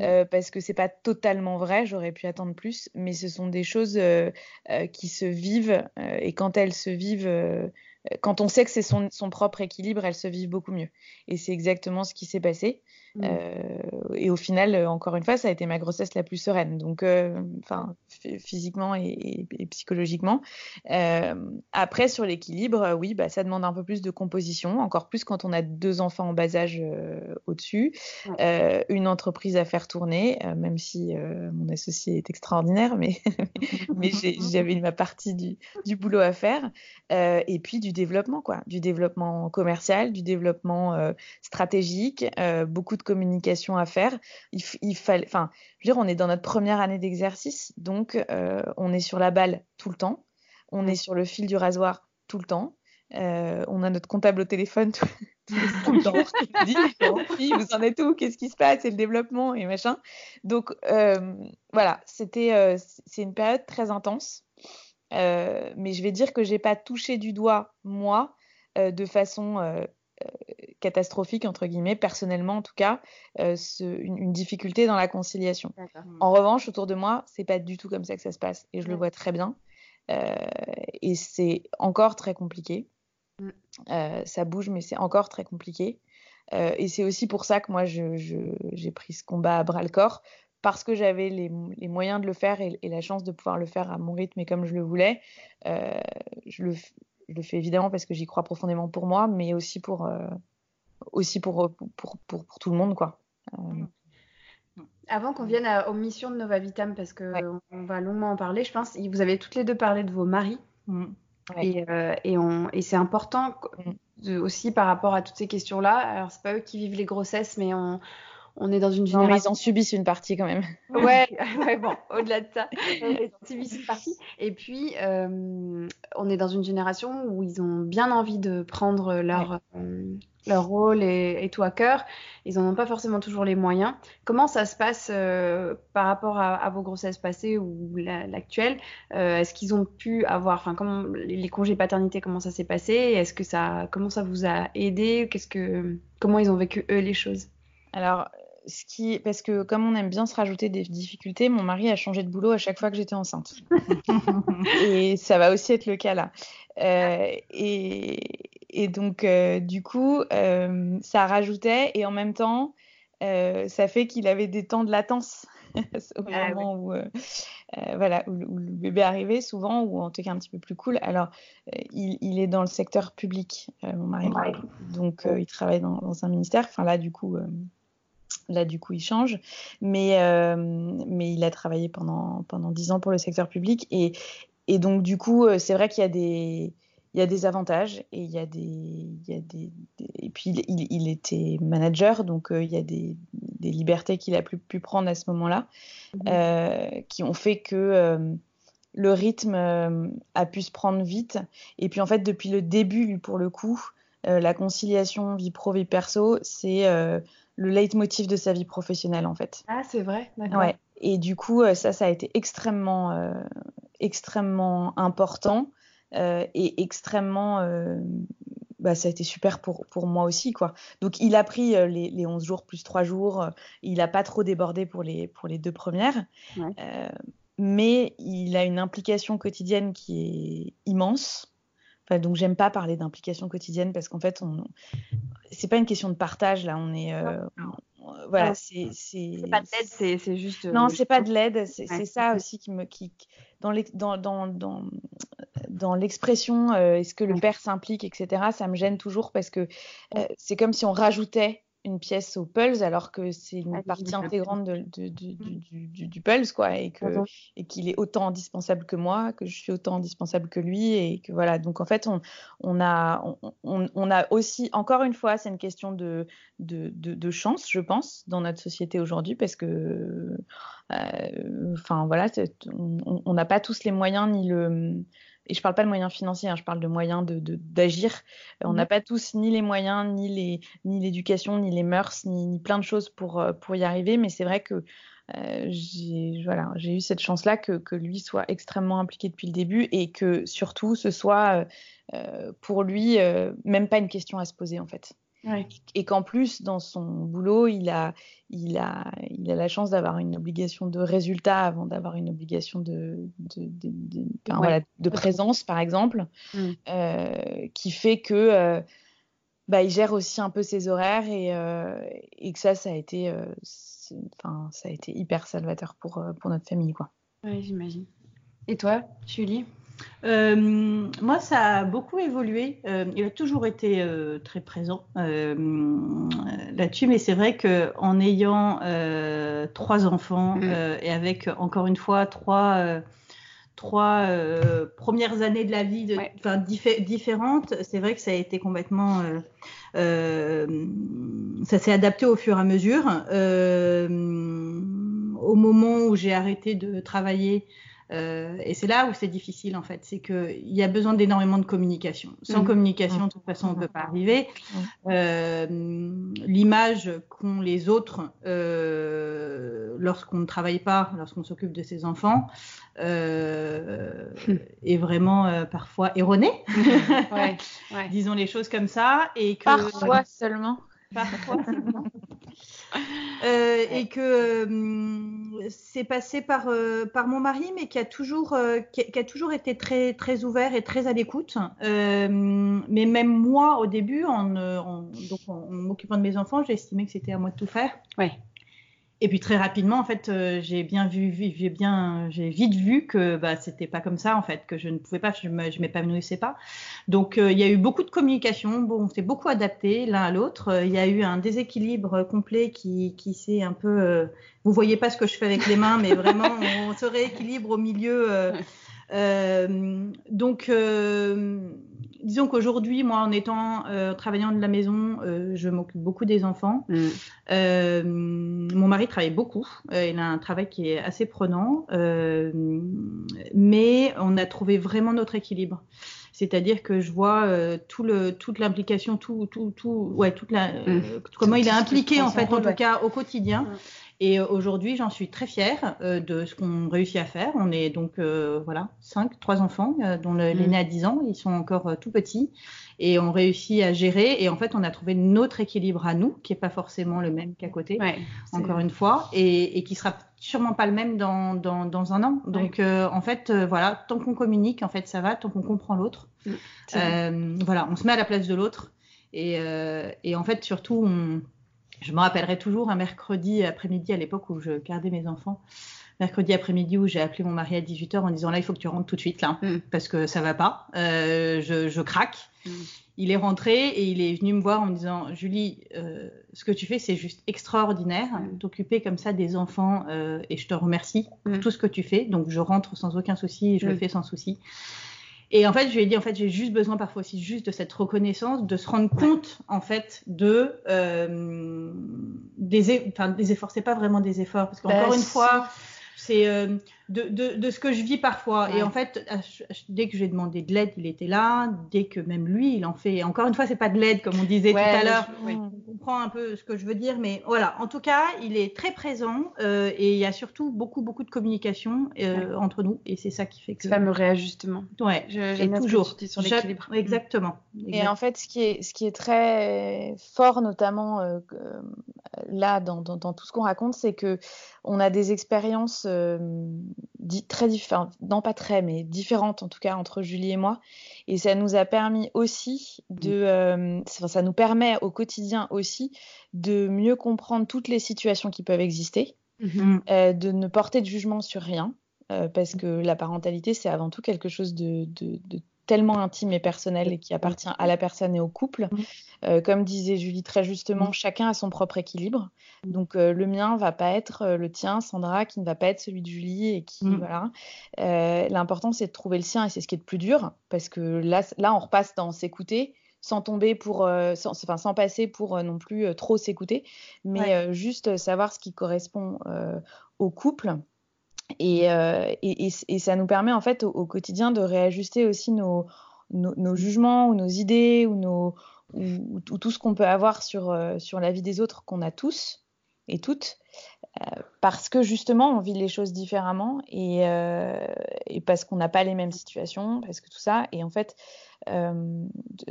Euh, parce que c'est pas totalement vrai, j'aurais pu attendre plus, mais ce sont des choses euh, euh, qui se vivent et quand elles se vivent, quand on sait que c'est son, son, propre équilibre, elles se vivent beaucoup mieux. Et c'est exactement ce qui s'est passé. Mmh. Euh, et au final, euh, encore une fois, ça a été ma grossesse la plus sereine, donc euh, enfin physiquement et, psychologiquement. Après, sur l'équilibre, oui, bah, ça demande un peu plus de composition, encore plus quand on a deux enfants en bas âge au-dessus, ouais. une entreprise à faire tourner, même si mon associé est extraordinaire, mais mais j'avais ma partie du, du, boulot à faire, et puis du développement, quoi, du développement commercial, du développement stratégique, beaucoup de communication à faire. Il, il fallait, enfin, je veux dire, on est dans notre première année d'exercice, donc euh, on est sur la balle tout le temps, on est sur le fil du rasoir tout le temps, euh, on a notre comptable au téléphone tout, tout le temps. Dit vous en êtes où? Qu'est-ce qui se passe? C'est le développement et machin. Donc euh, voilà, c'était c'est une période très intense, mais je vais dire que j'ai pas touché du doigt moi de façon catastrophique, entre guillemets, personnellement en tout cas, euh, ce, une, une, difficulté dans la conciliation. En revanche, autour de moi, c'est pas du tout comme ça que ça se passe et je ouais. le vois très bien. Euh, et c'est encore très compliqué. Mm. Euh, ça bouge, mais c'est encore très compliqué. Euh, et c'est aussi pour ça que moi, j'ai pris ce combat à bras le corps parce que j'avais les, les, moyens de le faire et, et, la chance de pouvoir le faire à mon rythme et comme je le voulais. Euh, je le, je le fais évidemment parce que j'y crois profondément pour moi, mais aussi pour, euh, aussi pour, pour, pour, pour, tout le monde. Quoi. Euh... Avant qu'on vienne à, aux missions de Nova Vitam, parce qu'on ouais. on va longuement en parler, je pense, vous avez toutes les deux parlé de vos maris. Mmh. Ouais. Et, euh, et, et c'est important de, aussi par rapport à toutes ces questions-là. Alors, c'est pas eux qui vivent les grossesses, mais on, on est dans une génération. ils en subissent une partie quand même. Ouais, ouais bon, au-delà de ça, ils en subissent une partie. Et puis, euh, on est dans une génération où ils ont bien envie de prendre leur, euh, leur rôle et, tout à cœur. Ils n'en ont pas forcément toujours les moyens. Comment ça se passe euh, par rapport à, vos grossesses passées ou l'actuelle Est-ce qu'ils ont pu avoir, enfin, comment les congés paternité, comment ça s'est passé? Est-ce que ça, comment ça vous a aidé? Qu'est-ce que, comment ils ont vécu eux les choses? Alors, ce qui, parce que comme on aime bien se rajouter des difficultés, mon mari a changé de boulot à chaque fois que j'étais enceinte. et ça va aussi être le cas là. Euh, et, donc, euh, du coup, euh, ça rajoutait et en même temps, ça fait qu'il avait des temps de latence au ah moment où, voilà, où, le bébé arrivait souvent, ou en tout cas un petit peu plus cool. Alors, il, est dans le secteur public, mon mari. Donc, il travaille dans, dans, un ministère. Enfin, là, du coup Là, du coup, il change. Mais, euh, mais il a travaillé pendant, pendant 10 ans pour le secteur public. Et, et donc, du coup, euh, c'est vrai qu'il y a des. Il y a des avantages et il y a des, il y a des, et puis il, il, était manager donc euh, il y a des, des libertés qu'il a pu, pu, prendre à ce moment-là mmh. qui ont fait que le rythme a pu se prendre vite et puis en fait depuis le début pour le coup la conciliation vie pro vie perso c'est le leitmotiv de sa vie professionnelle en fait. Ah c'est vrai, d'accord. Ouais. Et du coup euh, ça ça a été extrêmement euh, extrêmement important euh, et extrêmement bah, ça a été super pour, pour moi aussi quoi. Donc il a pris les, les 11 jours plus 3 jours, il a pas trop débordé pour les pour les deux premières. mais il a une implication quotidienne qui est immense donc j'aime pas parler d'implication quotidienne parce qu'en fait, on... c'est pas une question de partage là. On est, euh, voilà, c'est c'est pas de l'aide, c'est juste. Non, c'est pas de l'aide. C'est ça aussi qui me qui dans dans dans dans, dans l'expression euh, est-ce que le père s'implique, etc. Ça me gêne toujours parce que euh, c'est comme si on rajoutait une pièce au Pulse alors que c'est une partie intégrante de, de, du, du, Pulse quoi et que et qu'il est autant indispensable que moi que je suis autant indispensable que lui et que voilà. Donc en fait on, on a on, on, a aussi encore une fois c'est une question de, de, de, chance je pense dans notre société aujourd'hui parce que euh, enfin voilà on n'a pas tous les moyens ni le et je parle pas de moyens financiers, hein, je parle de moyens d'agir. De. Euh, on n'a mhm. pas tous ni les moyens, ni les ni l'éducation, ni les mœurs, ni, ni, plein de choses pour euh, pour y arriver. Mais c'est vrai que euh, j'ai voilà, eu cette chance-là que, que, lui soit extrêmement impliqué depuis le début et que surtout ce soit euh, pour lui même pas une question à se poser en fait. Et qu'en plus, dans son boulot, il a, il a, il a la chance d'avoir une obligation de résultat avant d'avoir une obligation de, de, de, voilà, de présence, par exemple, mm. euh, qui fait que euh, bah, il gère aussi un peu ses horaires et, euh, et que ça, ça a été, enfin, ça a été hyper salvateur pour, pour notre famille, quoi. Oui, j'imagine. Et toi, Julie? Euh, moi, ça a beaucoup évolué. Euh, il a toujours été euh, très présent là-dessus, mais c'est vrai qu'en ayant trois enfants mm. et avec encore une fois trois trois premières années de la vie de, différentes, c'est vrai que ça a été complètement. ça s'est adapté au fur et à mesure. au moment où j'ai arrêté de travailler, euh, et c'est là où c'est difficile en fait, c'est qu'il y a besoin d'énormément de communication. Sans mmh. communication, de toute façon, on ne peut pas arriver. Euh, L'image qu'ont les autres euh, lorsqu'on ne travaille pas, lorsqu'on s'occupe de ses enfants, est vraiment parfois erronée. ouais, ouais. Disons les choses comme ça. Et que, parfois seulement. Parfois seulement. Euh, et que euh, c'est passé par, euh, par mon mari, mais qui a toujours, qui, a toujours été très, très ouvert et très à l'écoute. mais même moi, au début, en, en, m'occupant de mes enfants, j'ai estimé que c'était à moi de tout faire. Ouais. Et puis très rapidement, en fait, euh, j'ai bien vu, j'ai bien, j'ai vite vu que bah, c'était pas comme ça, en fait, que je ne pouvais pas, je, m'épanouissais pas. Donc euh, il y a eu beaucoup de communication, bon, on s'est beaucoup adapté l'un à l'autre. Euh, il y a eu un déséquilibre complet qui, qui s'est un peu, vous voyez pas ce que je fais avec les mains, mais vraiment, on se rééquilibre au milieu. donc disons qu'aujourd'hui, moi, en étant euh, travaillant de la maison, euh, je m'occupe beaucoup des enfants. Mm. Euh, mon mari travaille beaucoup. il a un travail qui est assez prenant, mais on a trouvé vraiment notre équilibre. C'est-à-dire que je vois tout le, toute l'implication, tout, tout, tout, ouais, toute la, mm. comment il est impliqué en fait, en tout cas au quotidien. Mm. Et euh, aujourd'hui, j'en suis très fière euh, de ce qu'on réussit à faire. On est donc, euh, voilà, cinq, trois enfants, dont l'aîné mm. a 10 ans. Ils sont encore tout petits. Et on réussit à gérer. Et en fait, on a trouvé notre équilibre à nous, qui n'est pas forcément le même qu'à côté, encore une fois, et, et, qui sera sûrement pas le même dans, dans, dans un an. Donc, en fait, voilà, tant qu'on communique, en fait, ça va, tant qu'on comprend l'autre. Mm. voilà, on se met à la place de l'autre. Et, et, en fait, surtout, on, je me rappellerai toujours un mercredi après-midi à l'époque où je gardais mes enfants. Mercredi après-midi où j'ai appelé mon mari à 18h en disant là il faut que tu rentres tout de suite là mm. parce que ça va pas, euh, je, craque. Mm. Il est rentré et il est venu me voir en me disant Julie, euh, ce que tu fais c'est juste extraordinaire, mm. t'occuper comme ça des enfants euh, et je te remercie pour tout ce que tu fais. Donc je rentre sans aucun souci et je le fais sans souci. Et en fait, je lui ai dit, en fait, j'ai juste besoin parfois aussi juste de cette reconnaissance, de se rendre compte, en fait, de euh, des, enfin, des efforts. C'est pas vraiment des efforts, parce qu'encore bah, une fois, c'est euh, de, de, de, ce que je vis parfois. Et en fait, dès que j'ai demandé de l'aide, il était là. Dès que même lui, il en fait. encore une fois, c'est pas de l'aide comme on disait tout à l'heure. On comprend un peu ce que je veux dire, mais voilà. En tout cas, il est très présent euh, et il y a surtout beaucoup beaucoup de communication euh, entre nous et c'est ça qui fait que. Ce fameux réajustement. Ouais. J'ai toujours sur l'équilibre. Exactement. Et en fait, ce qui est ce qui est très fort, notamment là dans, dans, dans, tout ce qu'on raconte, c'est que on a des expériences très différentes, non pas très, mais différentes en tout cas entre Julie et moi. Et ça nous a permis aussi de, euh, ça nous permet au quotidien aussi de mieux comprendre toutes les situations qui peuvent exister, mm-hmm. euh, de ne porter de jugement sur rien. Euh, parce que la parentalité, c'est avant tout quelque chose de, de, de tellement intime et personnel et qui appartient à la personne et au couple. Mmh. Euh, comme disait Julie très justement, mmh. chacun a son propre équilibre. Mmh. Donc euh, le mien va pas être euh, le tien, Sandra, qui ne va pas être celui de Julie et qui voilà. L'important c'est de trouver le sien et c'est ce qui est le plus dur parce que là, là on repasse dans s'écouter sans tomber pour, sans, enfin sans passer pour non plus trop s'écouter, mais juste savoir ce qui correspond au couple euh, et, ça nous permet en fait au, quotidien de réajuster aussi nos, jugements ou nos idées ou, tout ce qu'on peut avoir sur, euh, sur la vie des autres qu'on a tous et toutes, euh, parce que justement on vit les choses différemment et, et parce qu'on n'a pas les mêmes situations, parce que tout ça, et en fait euh,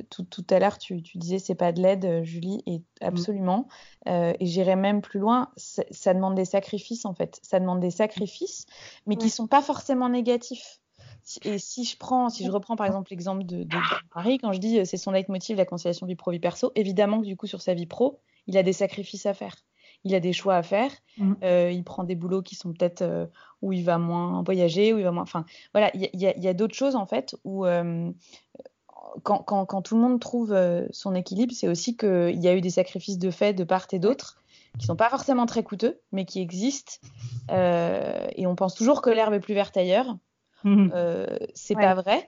tout, tout, à l'heure, tu, tu, disais c'est pas de l'aide, euh, Julie, et mm. absolument. Euh, et j'irai même plus loin. Ça demande des sacrifices en fait. Ça demande des sacrifices, mais qui sont pas forcément négatifs. Et si je prends, si je reprends par exemple l'exemple de, de, Marie, quand je dis c'est son leitmotiv la conciliation vie pro vie perso, évidemment que du coup sur sa vie pro, il a des sacrifices à faire il a des choix à faire. Mm. Euh, il prend des boulots qui sont peut-être euh, où il va moins voyager, où il va moins. Enfin, voilà, il y a, y a d'autres choses en fait où euh, quand, tout le monde trouve son équilibre, c'est aussi qu'il y a eu des sacrifices de fait de part et d'autre qui sont pas forcément très coûteux, mais qui existent. Et on pense toujours que l'herbe est plus verte ailleurs. Mmh. C'est pas vrai.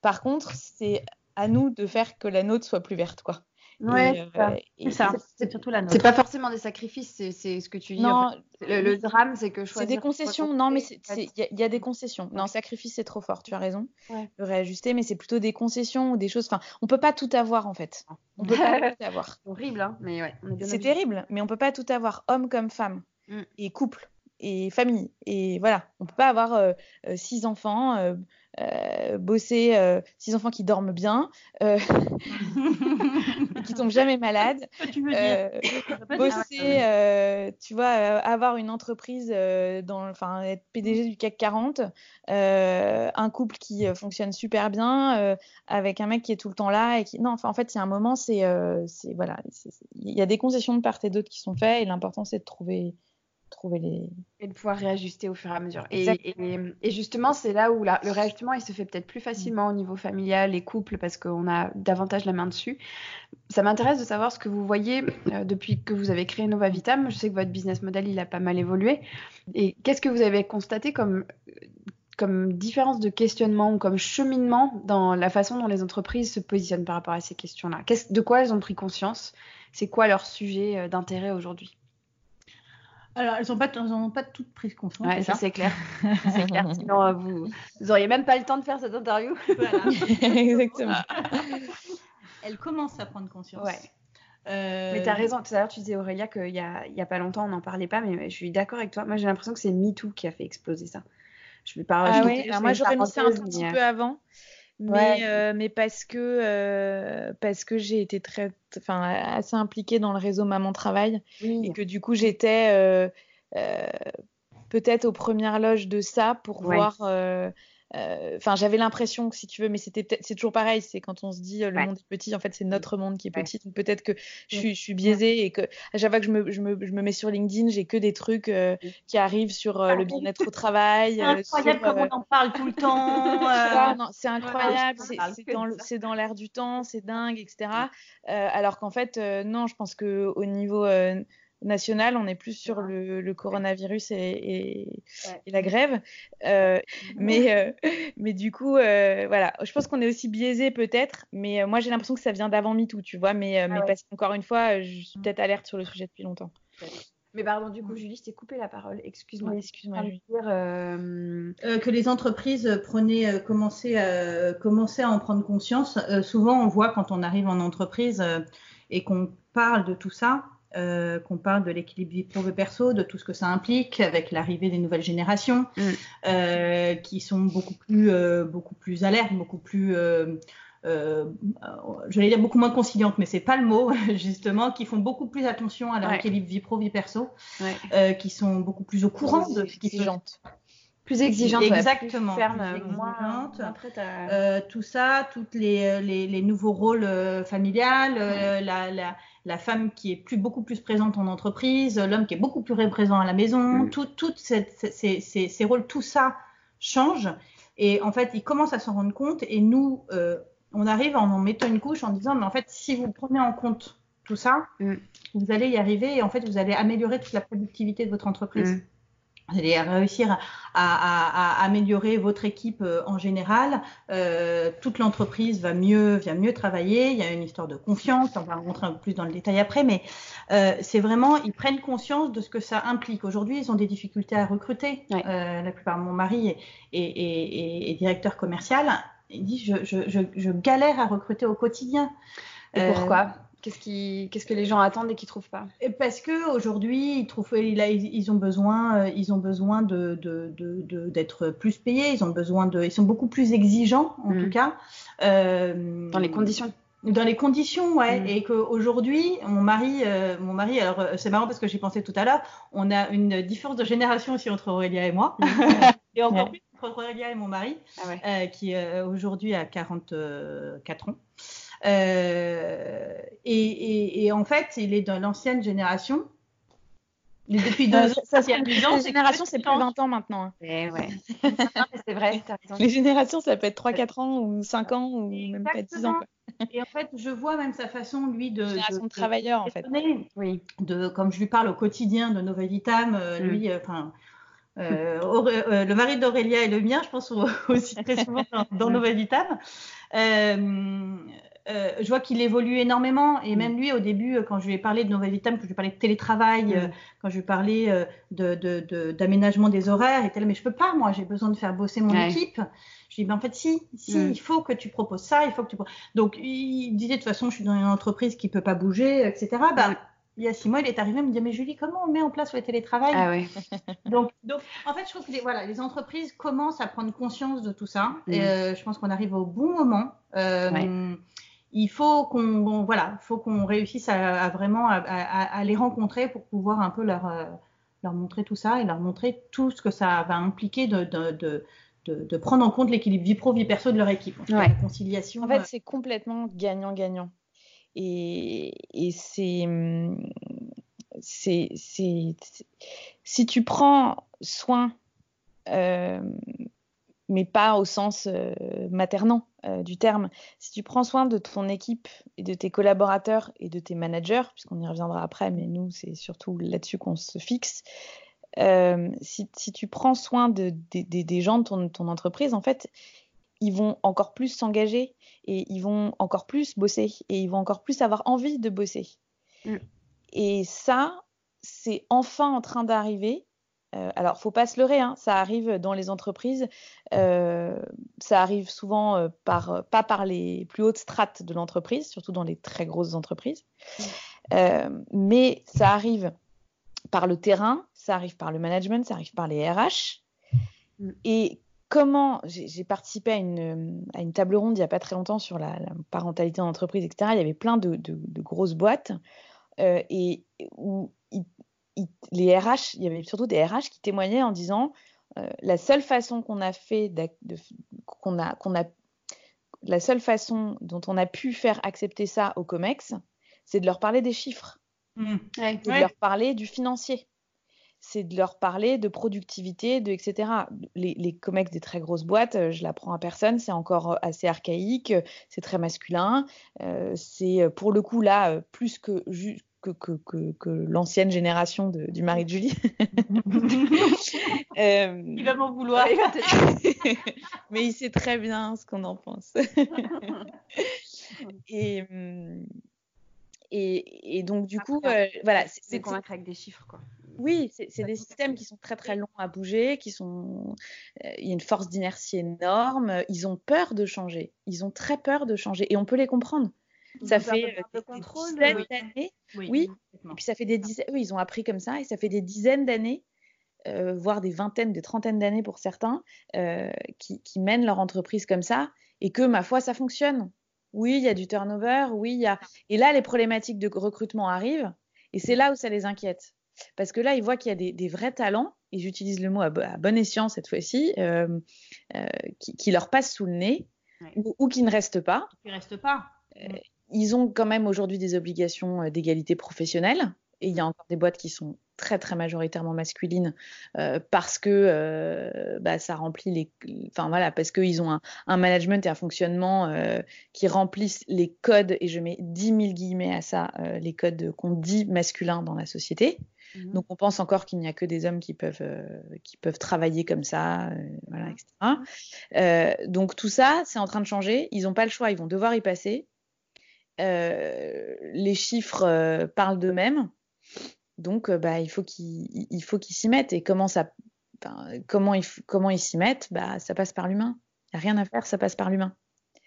Par contre, c'est à nous de faire que la nôtre soit plus verte, quoi. Ouais, euh, c'est ça. C'est surtout la C'est pas forcément des sacrifices, c'est ce que tu dis. Non, le, drame, c'est que C'est des concessions. Non, mais il y, a des concessions. Non, sacrifice, c'est trop fort. Tu as raison. Ouais. Le réajuster, mais c'est plutôt des concessions ou des choses. Enfin, on peut pas tout avoir en fait. On peut pas tout avoir. C'est horrible, hein. Mais ouais. C'est terrible, mais on peut pas tout avoir, homme comme femme mm. et couple et famille. Et voilà, on peut pas avoir euh, euh, six enfants. Euh, euh, bosser euh, six enfants qui dorment bien, euh, qui tombent jamais malades, bosser, tu vois, avoir une entreprise, dans, enfin être PDG du CAC 40, un couple qui fonctionne super bien, avec un mec qui est tout le temps là et qui, non, enfin en fait il y a un moment, c'est, voilà, il y a des concessions de part et d'autre qui sont faites et l'important c'est de trouver trouver les... Et de pouvoir réajuster au fur et à mesure. Et, et, justement, c'est là où le réajustement, il se fait peut-être plus facilement au niveau familial, les couples, parce qu'on a davantage la main dessus. Ça m'intéresse de savoir ce que vous voyez euh, depuis que vous avez créé Nova Vitam. Je sais que votre business model, il a pas mal évolué. Et qu'est-ce que vous avez constaté comme comme différence de questionnement ou comme cheminement dans la façon dont les entreprises se positionnent par rapport à ces questions-là? De quoi elles ont pris conscience? C'est quoi leur sujet euh, d'intérêt aujourd'hui? Alors, elles n'ont pas, pas toutes pris conscience. Ouais, ça, c'est clair. c'est clair. Sinon, euh, vous n'auriez même pas le temps de faire cette interview. Voilà. Exactement. elles commencent à prendre conscience. Ouais. Euh, mais tu as raison, tout à l'heure tu disais Aurélia qu'il n'y a, y a pas longtemps on n'en parlait pas, mais je suis d'accord avec toi. Moi j'ai l'impression que c'est MeToo qui a fait exploser ça. Je vais pas ah ouais, moi j'aurais mis ça un petit peu avant, mais, euh, mais parce que, euh, parce que j'ai été très, enfin, assez impliquée dans le réseau Maman Travail et que du coup j'étais peut-être aux premières loges de ça pour voir euh, enfin, j'avais l'impression que si tu veux, mais c'était c'est toujours pareil. C'est quand on se dit euh, le monde est petit, en fait, c'est notre monde qui est petit. Donc peut-être que je suis, je suis biaisée et que à chaque fois que je me, je me, je me mets sur LinkedIn, j'ai que des trucs euh, qui arrivent sur le bien-être au travail. C'est incroyable comme on en parle tout le temps. c'est incroyable. C'est dans l'air du temps, c'est dingue, etc. alors qu'en fait, non, je pense que au niveau national, on est plus sur le, coronavirus et, la grève. Euh, mais, euh, mais du coup, euh, voilà, je pense qu'on est aussi biaisé peut-être, mais moi j'ai l'impression que ça vient d'avant MeToo, tu vois, mais, ah mais parce qu'encore une fois, je suis peut-être alerte sur le sujet depuis longtemps. Mais pardon, du coup, Julie, je t'ai coupé la parole. Excuse-moi. excuse-moi. que les entreprises prenaient, commençaient à en prendre conscience. souvent, on voit quand on arrive en entreprise et qu'on parle de tout ça, euh, qu'on parle de l'équilibre vie pro perso, de tout ce que ça implique, avec l'arrivée des nouvelles générations, mm. euh, qui sont beaucoup plus, euh, beaucoup plus alertes, beaucoup plus, j'allais dire beaucoup moins conciliantes, mais c'est pas le mot justement, qui font beaucoup plus attention à leur équilibre vie pro vie perso, qui sont beaucoup plus au courant de ce qui se plus exigeante, exactement, plus ferme, moins, tout ça, toutes les, les, les nouveaux rôles familiales, la, la, la femme qui est plus, beaucoup plus présente en entreprise, l'homme qui est beaucoup plus présent à la maison, mm. toutes ces, rôles, tout ça change. Et en fait, ils commencent à s'en rendre compte. Et nous, euh, on arrive en en mettant une couche en disant, mais en fait, si vous prenez en compte tout ça, mm. vous allez y arriver et en fait, vous allez améliorer toute la productivité de votre entreprise. Mm vous allez réussir à, améliorer votre équipe euh, en général. Euh, toute l'entreprise va mieux, vient mieux travailler. Il y a une histoire de confiance. On va rentrer un peu plus dans le détail après, mais euh, c'est vraiment, ils prennent conscience de ce que ça implique. Aujourd'hui, ils ont des difficultés à recruter. la plupart, mon mari est, directeur commercial. Il dit, je, je, galère à recruter au quotidien. Et pourquoi? Qu'est-ce, qui, qu'est-ce que les gens attendent et qu'ils trouvent pas Parce que aujourd'hui, ils trouvent, ils ont besoin, euh, ils ont besoin de, d'être plus payés. Ils ont besoin de, ils sont beaucoup plus exigeants en mm. tout cas. Euh, dans les conditions. Dans les conditions, ouais. Mm. Et qu'aujourd'hui, mon mari, euh, mon mari, alors c'est marrant parce que j'y pensais tout à l'heure, on a une différence de génération aussi entre Aurélia et moi. et encore plus entre Aurélia et mon mari, ah qui aujourd'hui a 44 ans. Euh, et, en fait, il est de l'ancienne génération. Mais depuis deux ans, ça, ça, ans. Les générations, c'est plus 20 ans maintenant. Hein. Eh ouais. c'est vrai, Les générations, ça peut être 3-4 ans ou 5 ans ou même pas 10 ans. Et en fait, je vois même sa façon, lui, de. Génération de, de travailleurs, en fait. Oui. De, comme je lui parle au quotidien de Nouvelle-Itam, euh, mm. lui, euh, enfin. Euh, le mari d'Aurélia et le mien, je pense aussi très souvent dans, dans Nouvelle-Itam. Euh, je vois qu'il évolue énormément. Et mm. même lui, au début, euh, quand je lui ai parlé de Nouvelle Vitam, quand je lui ai parlé de télétravail, mm. euh, quand je lui ai parlé d'aménagement des horaires, était là, mais je peux pas, moi, j'ai besoin de faire bosser mon équipe. Je lui ai dit, ben, en fait, si, si, mm. il faut que tu proposes ça, il faut que tu. Donc, il disait, de toute façon, je suis dans une entreprise qui peut pas bouger, etc. Ben, il y a six mois, il est arrivé, il me dit Mais Julie, comment on met en place le télétravail? Ah oui. donc, donc, en fait, je trouve que les, voilà, les entreprises commencent à prendre conscience de tout ça. je pense qu'on arrive au bon moment. Euh, il faut qu'on voilà, faut qu'on réussisse à, vraiment à, les rencontrer pour pouvoir un peu leur, euh, leur montrer tout ça et leur montrer tout ce que ça va impliquer de, de, de, de prendre en compte l'équilibre vie pro vie perso de leur équipe. En la conciliation. En fait, euh, c'est complètement gagnant-gagnant. Et, et c'est, c'est, si tu prends soin euh, mais pas au sens euh, maternant euh, du terme. Si tu prends soin de ton équipe et de tes collaborateurs et de tes managers, puisqu'on y reviendra après, mais nous, c'est surtout là-dessus qu'on se fixe, euh, si, tu prends soin de, des gens de ton, entreprise, en fait, ils vont encore plus s'engager et ils vont encore plus bosser et ils vont encore plus avoir envie de bosser. Mm. Et ça, c'est enfin en train d'arriver. Euh, alors, faut pas se leurrer, hein, ça arrive dans les entreprises, euh, ça arrive souvent euh, par, pas par les plus hautes strates de l'entreprise, surtout dans les très grosses entreprises, mm. mais ça arrive par le terrain, ça arrive par le management, ça arrive par les RH. Mm. Et comment j'ai participé à une, à une, table ronde il n'y a pas très longtemps sur la, parentalité en entreprise, etc. Il y avait plein de, de, grosses boîtes euh, et où les RH, il y avait surtout des RH qui témoignaient en disant euh, la seule façon qu'on a fait qu'on a, qu'on a la seule façon dont on a pu faire accepter ça au COMEX, c'est de leur parler des chiffres, mmh. de leur parler du financier c'est de leur parler de productivité, de etc. Les, les, comex des très grosses boîtes, euh, je l'apprends à personne, c'est encore euh, assez archaïque, c'est très masculin. c'est pour le coup là plus que, que, que, que, l'ancienne génération de, du mari de Julie. il va m'en vouloir. Mais il sait très bien ce qu'on en pense. et, hum, et, et, donc du coup, voilà. C'est convaincre avec des chiffres, quoi. Oui, c'est des systèmes qui sont très très longs à bouger, qui sont, euh, il y a une force d'inertie énorme. Ils ont peur de changer. Ils ont très peur de changer et on peut les comprendre. Ça fait euh, des, dizaines d'années. Oui. Et puis ça fait des dizaines. Oui, ils ont appris comme ça et ça fait des dizaines d'années, euh, voire des vingtaines, des trentaines d'années pour certains, qui, qui, mènent leur entreprise comme ça et que ma foi ça fonctionne. Oui, il y a du turnover. Oui, il y a. Et là, les problématiques de recrutement arrivent et c'est là où ça les inquiète. Parce que là, ils voient qu'il y a des, vrais talents, et j'utilise le mot à, bon escient cette fois-ci, euh, euh, qui, leur passent sous le nez ou, qui ne restent pas. Qui ne restent pas. Euh, ils ont quand même aujourd'hui des obligations d'égalité professionnelle, et il y a encore des boîtes qui sont très très majoritairement masculines parce que bah, ça remplit les enfin voilà parce qu'ils ont un, management et un fonctionnement qui remplissent les codes et je mets 10 000 guillemets à ça les codes qu'on dit masculins dans la société Mmh donc on pense encore qu'il n'y a que des hommes qui peuvent, euh, qui peuvent travailler comme ça, euh, voilà, etc. Euh, donc tout ça, c'est en train de changer. Ils n'ont pas le choix, ils vont devoir y passer. Les chiffres parlent d'eux-mêmes. Donc bah, il faut qu'ils s'y mettent. Et comment, ça, comment ils comment ils s'y mettent bah, Ça passe par l'humain. Il n'y a rien à faire, ça passe par l'humain.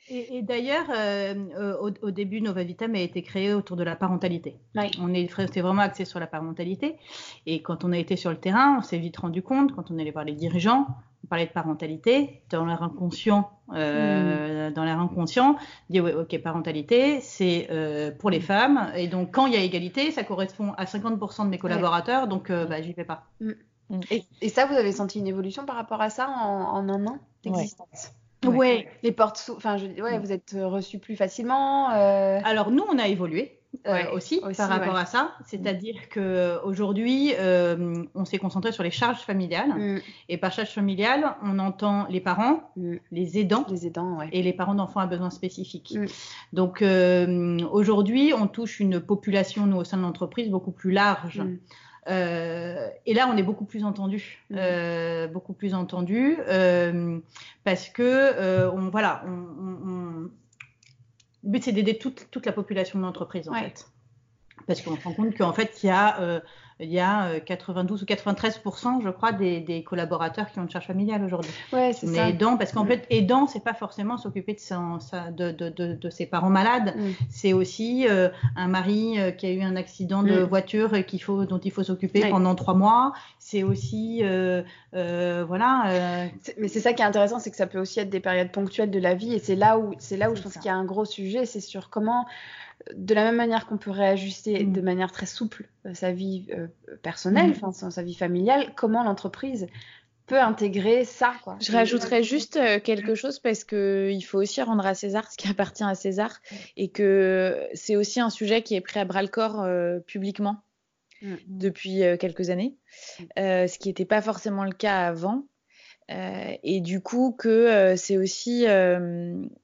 Et, d'ailleurs, euh, euh, au, début, Nova Vitam a été créé autour de la parentalité. On est vraiment axé sur la parentalité. Et quand on a été sur le terrain, on s'est vite rendu compte, quand on allait voir les dirigeants, on parlait de parentalité dans l'air inconscient. Euh, mm. Dans l'air inconscient, dit ouais, ok, parentalité, c'est pour les femmes. Et donc, quand il y a égalité, ça correspond à 50% de mes collaborateurs, donc bah, j'y vais pas. Mm. Et, ça, vous avez senti une évolution par rapport à ça en, en un an d'existence? Ouais. Les portes, enfin, ouais, vous êtes euh, reçu plus facilement. Euh. Alors nous, on a évolué. Euh, aussi, par rapport à ça, c'est-à-dire que aujourd'hui, on s'est concentré sur les charges familiales mm. et par charge familiale, on entend les parents, mm. les aidants, les aidants et les parents d'enfants à besoins spécifiques. Mm. Donc aujourd'hui, on touche une population nous au sein de l'entreprise beaucoup plus large. Euh, et là, on est beaucoup plus entendu, mmh. euh, beaucoup plus entendu, euh, parce que on, voilà, on, le but c'est d'aider toute, toute, la population de l'entreprise en fait, parce qu'on se rend compte qu'en fait il y a il y a 92 euh, ou 93 je crois, des, collaborateurs qui ont une charge familiale aujourd'hui. Ouais, c'est ça. Aidant, parce qu'en mm. fait, aidant, c'est pas forcément s'occuper de, de, ses parents malades. Mm. C'est aussi euh, un mari euh, qui a eu un accident de mm. voiture faut, dont il faut s'occuper pendant trois mois. C'est aussi, voilà. Mais c'est ça qui est intéressant, c'est que ça peut aussi être des périodes ponctuelles de la vie, et c'est là où, c'est là où je pense qu'il y a un gros sujet, c'est sur comment de la même manière qu'on peut réajuster mm. de manière très souple euh, sa vie euh, personnelle, mm. enfin sa vie familiale, comment l'entreprise peut intégrer ça. Quoi. Je rajouterais juste euh, quelque chose parce qu'il faut aussi rendre à César ce qui appartient à César mm. et que c'est aussi un sujet qui est pris à bras le corps publiquement depuis quelques années, ce qui n'était pas forcément le cas avant. et du coup que c'est aussi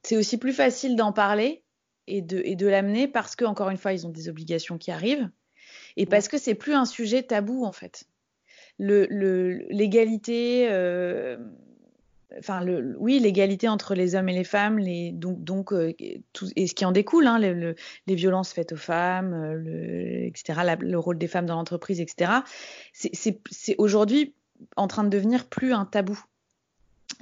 c'est aussi plus facile d'en parler et de, et de l'amener parce que, encore une fois, ils ont des obligations qui arrivent et parce que c'est plus un sujet tabou en fait. l'égalité. Le, enfin le, oui l'égalité entre les hommes et les femmes les donc donc tout, et ce qui en découle hein, les violences faites aux femmes le, etc le rôle des femmes dans l'entreprise etc c'est aujourd'hui en train de devenir plus un tabou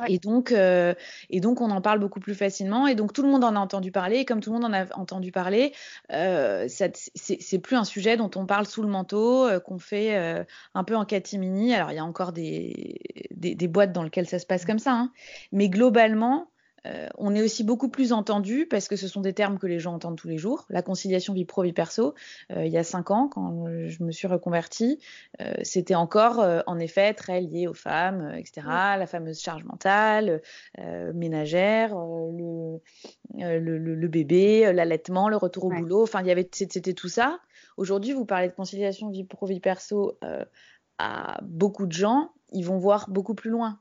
et, donc, euh, et donc, on en parle beaucoup plus facilement. Et donc, tout le monde en a entendu parler. Et comme tout le monde en a entendu parler, euh, c'est plus un sujet dont on parle sous le manteau, euh, qu'on fait euh, un peu en catimini. Alors, il y a encore des, des, des, boîtes dans lesquelles ça se passe comme ça. Hein. Mais globalement, euh, on est aussi beaucoup plus entendu parce que ce sont des termes que les gens entendent tous les jours. La conciliation vie pro vie perso, euh, il y a cinq ans quand je me suis reconvertie, euh, c'était encore en effet très lié aux femmes, etc. La fameuse charge mentale, ménagère, le, le, bébé, l'allaitement, le retour au boulot. Enfin, il y avait c'était tout ça. Aujourd'hui, vous parlez de conciliation vie pro vie perso à beaucoup de gens, ils vont voir beaucoup plus loin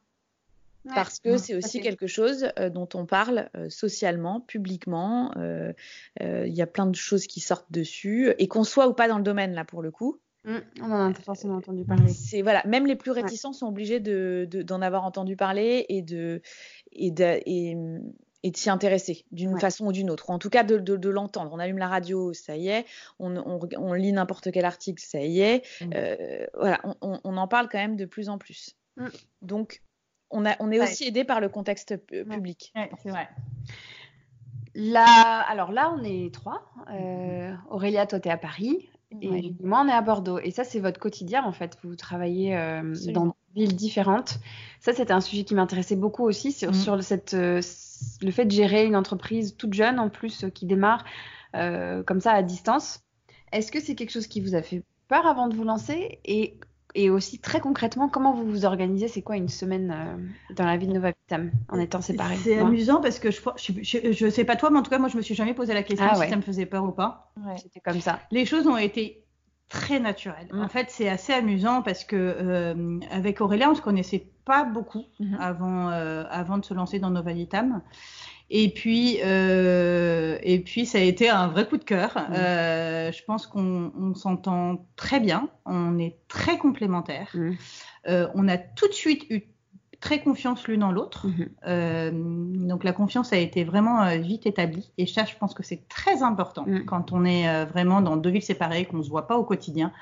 parce que c'est aussi quelque chose euh, dont on parle euh, socialement, publiquement. Euh, il y a plein de choses qui sortent dessus, et qu'on soit ou pas dans le domaine là pour le coup. Mmh, on en a forcément entendu parler. C'est voilà, même les plus réticents sont obligés de, d'en avoir entendu parler et de et de, et, et de s'y intéresser d'une façon ou d'une autre, ou en tout cas de, de, l'entendre. On allume la radio, ça y est, on, on, on lit n'importe quel article, ça y est. Mmh. voilà, on, on, en parle quand même de plus en plus. Mmh. Donc, on, est aussi aidé par le contexte public. c'est vrai. Là, alors là, on est trois. Euh, Aurélia, toi, tu es à Paris. Et moi, on est à Bordeaux. Et ça, c'est votre quotidien, en fait. Vous travaillez euh, dans des villes différentes. Ça, c'était un sujet qui m'intéressait beaucoup aussi sur, mm. cette, euh, le fait de gérer une entreprise toute jeune, en plus, qui démarre comme ça à distance. Est-ce que c'est quelque chose qui vous a fait peur avant de vous lancer? Et et aussi, très concrètement, comment vous vous organisez? C'est quoi une semaine euh, dans la vie de Nova Vitam en étant séparés? C'est amusant parce que je, je, je, sais pas toi, mais en tout cas, moi, je me suis jamais posé la question ah si ça me faisait peur ou pas. C'était comme ça. Les choses ont été très naturelles. Mm. En fait, c'est assez amusant parce que euh, avec Aurélien, on se connaissait pas beaucoup mm-hmm. avant, euh, avant de se lancer dans Nova Vitam. Et puis, euh, et puis, ça a été un vrai coup de cœur. Mmh. Euh, je pense qu'on s'entend très bien. On est très complémentaires. Mmh. Euh, on a tout de suite eu très confiance l'une en l'autre. Mmh. Euh, donc la confiance a été vraiment euh, vite établie. Et ça, je pense que c'est très important quand on est euh, vraiment dans deux villes séparées, qu'on ne se voit pas au quotidien.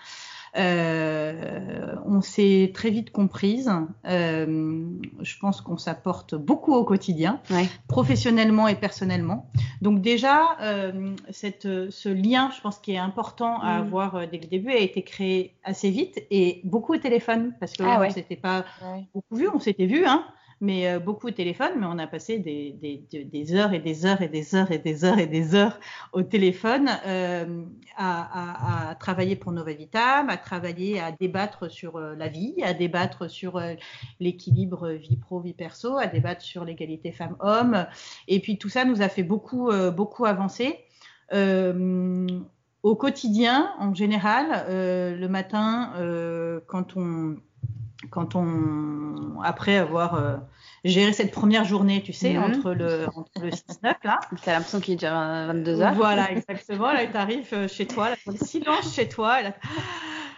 Euh, on s'est très vite comprise. Euh, je pense qu'on s'apporte beaucoup au quotidien, professionnellement et personnellement. Donc déjà, euh, cette, ce lien, je pense, qui est important à mm. avoir dès le début, a été créé assez vite et beaucoup au téléphone parce que ah on s'était pas beaucoup vu, on s'était vu, hein mais euh, beaucoup au téléphone, mais on a passé des, des, heures et des heures et des heures et des heures et des heures au téléphone euh, à, à, travailler pour Nova Vitam, à travailler, à débattre sur euh, la vie, à débattre sur l'équilibre vie pro, vie perso, à débattre sur l'égalité femmes-hommes. Et puis tout ça nous a fait beaucoup, beaucoup avancer. au quotidien, en général, le matin, quand on quand on, après avoir euh, géré cette première journée, tu sais, mhm. entre le, entre le 6-9, là. T'as l'impression qu'il est déjà 22 heures. Voilà, exactement. Là, tu arrives euh, chez toi, là, le silence chez toi.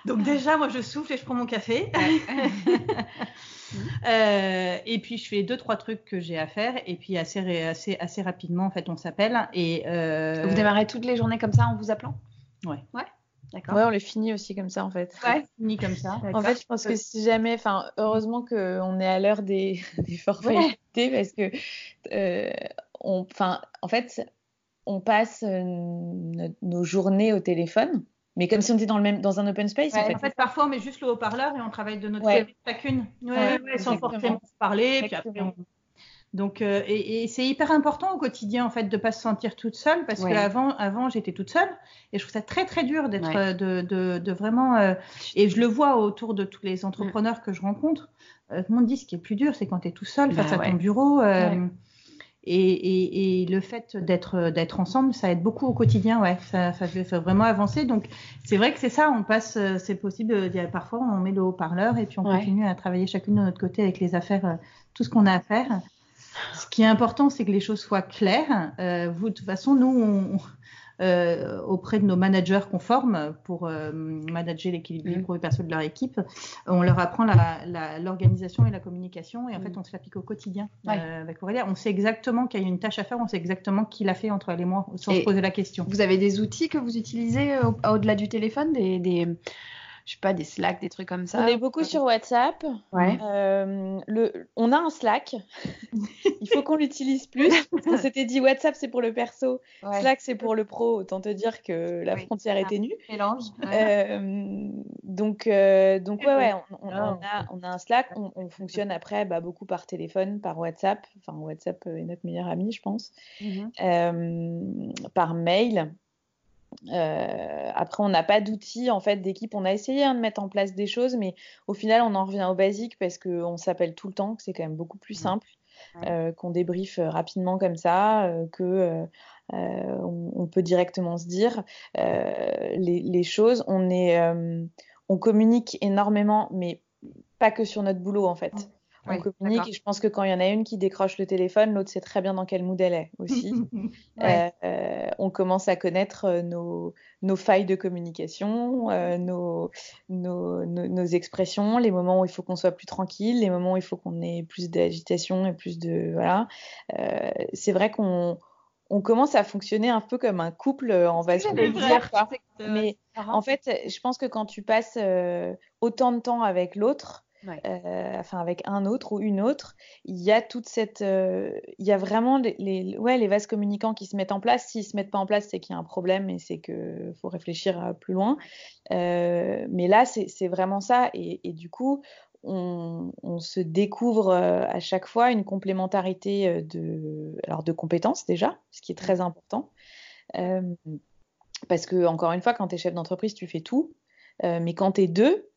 Donc, déjà, moi, je souffle et je prends mon café. euh, et puis, je fais deux, trois trucs que j'ai à faire. Et puis, assez, assez, assez rapidement, en fait, on s'appelle. Et, euh... Vous démarrez toutes les journées comme ça en vous appelant? Ouais. Ouais. Ouais, on les finit aussi comme ça en fait. Ouais, fini comme ça. En fait, je pense que si jamais, enfin, heureusement qu'on est à l'heure des, des forfaits parce que, euh, on, en fait, on passe euh, nos journées au téléphone, mais comme si on était dans le même, dans un open space. en, fait. en, fait. parfois, on met juste le haut-parleur et on travaille de notre côté chacune, ouais, sans forcément se parler, puis après on donc, euh, et, et c'est hyper important au quotidien en fait de pas se sentir toute seule parce que avant, avant j'étais toute seule et je trouve ça très très dur d'être, euh, de, de, de, vraiment. Euh, et je le vois autour de tous les entrepreneurs que je rencontre. tout le monde dit ce qui est plus dur, c'est quand tu es tout seul face bah à ton bureau. Et, et, et, le fait d'être d'être ensemble, ça aide beaucoup au quotidien, ouais, ça, ça fait, vraiment avancer. Donc c'est vrai que c'est ça, on passe, c'est possible. parfois, on met le haut-parleur et puis on continue à travailler chacune de notre côté avec les affaires, tout ce qu'on a à faire. Ce qui est important, c'est que les choses soient claires. Euh, vous, de toute façon, nous, euh, auprès de nos managers qu'on forme pour euh, manager l'équilibre mmh. pro et perso de leur équipe. On leur apprend l'organisation et la communication et en fait mm. on se l'applique au quotidien avec Aurélia. On sait exactement qu'il y a une tâche à faire, on sait exactement qui l'a fait entre elle et moi sans se poser la question. Vous avez des outils que vous utilisez au-delà du téléphone, des, des je sais pas, des Slack, des trucs comme ça. On est beaucoup sur WhatsApp. Ouais. Euh, le, on a un Slack. Il faut qu'on l'utilise plus. on s'était dit WhatsApp c'est pour le perso, Slack c'est pour le pro. Autant te dire que la frontière est ténue. Mélange. Euh, donc, euh, donc ouais, ouais, on, a, on a un Slack. On, fonctionne après bah, beaucoup par téléphone, par WhatsApp. Enfin, WhatsApp est notre meilleur ami, je pense. Mhm. par mail. Euh, après, on n'a pas d'outils en fait d'équipe. On a essayé hein, de mettre en place des choses, mais au final, on en revient au basique parce qu'on s'appelle tout le temps, que c'est quand même beaucoup plus simple, euh, qu'on débriefe euh, rapidement comme ça, que on, peut directement se dire les, choses. On est, on communique énormément, mais pas que sur notre boulot en fait on communique et je pense que quand il y en a une qui décroche le téléphone, l'autre sait très bien dans quel mood elle est aussi. Euh, euh, on commence à connaître euh, nos, nos failles de communication, nos, nos, nos, expressions, les moments où il faut qu'on soit plus tranquille, les moments où il faut qu'on ait plus d'agitation et plus de voilà. c'est vrai qu'on on commence à fonctionner un peu comme un couple en va se dire. Mais en fait, je pense que quand tu passes autant de temps avec l'autre, euh, enfin avec un autre ou une autre, il y a toute cette, euh, il y a vraiment les, ouais, les vases communicants qui se mettent en place. S'ils se mettent pas en place, c'est qu'il y a un problème et c'est que faut réfléchir plus loin. Euh, mais là, c'est vraiment ça et, du coup, on, se découvre à chaque fois une complémentarité de, alors de compétences déjà, ce qui est très important. parce que encore une fois, quand tu es chef d'entreprise, tu fais tout. mais quand tu es deux,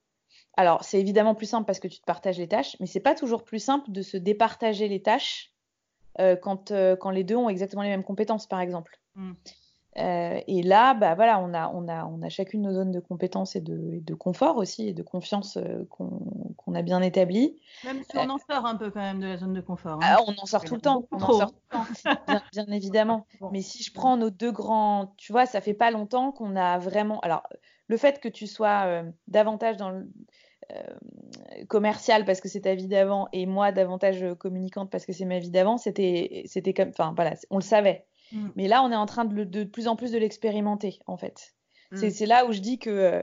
alors, c'est évidemment plus simple parce que tu te partages les tâches, mais c'est pas toujours plus simple de se départager les tâches euh, quand, euh, quand, les deux ont exactement les mêmes compétences, par exemple. Mm. Euh, et là, bah voilà, on a, on a, on a chacune nos zones de compétences et de, de confort aussi et de confiance qu'on a bien établies. Même si on en sort un peu quand même de la zone de confort. Hein. Ah, on en sort tout le temps. On en sort tout le temps, bien, évidemment. Mais si je prends nos deux grands, tu vois, ça fait pas longtemps qu'on a vraiment. Alors, le fait que tu sois davantage dans le commerciale parce que c'est ta vie d'avant et moi davantage communicante parce que c'est ma vie d'avant, c'était c'était comme enfin voilà, on le savait. Mm. Mais là, on est en train de, de, plus en plus de l'expérimenter en fait. Mm. C'est là où je dis que euh,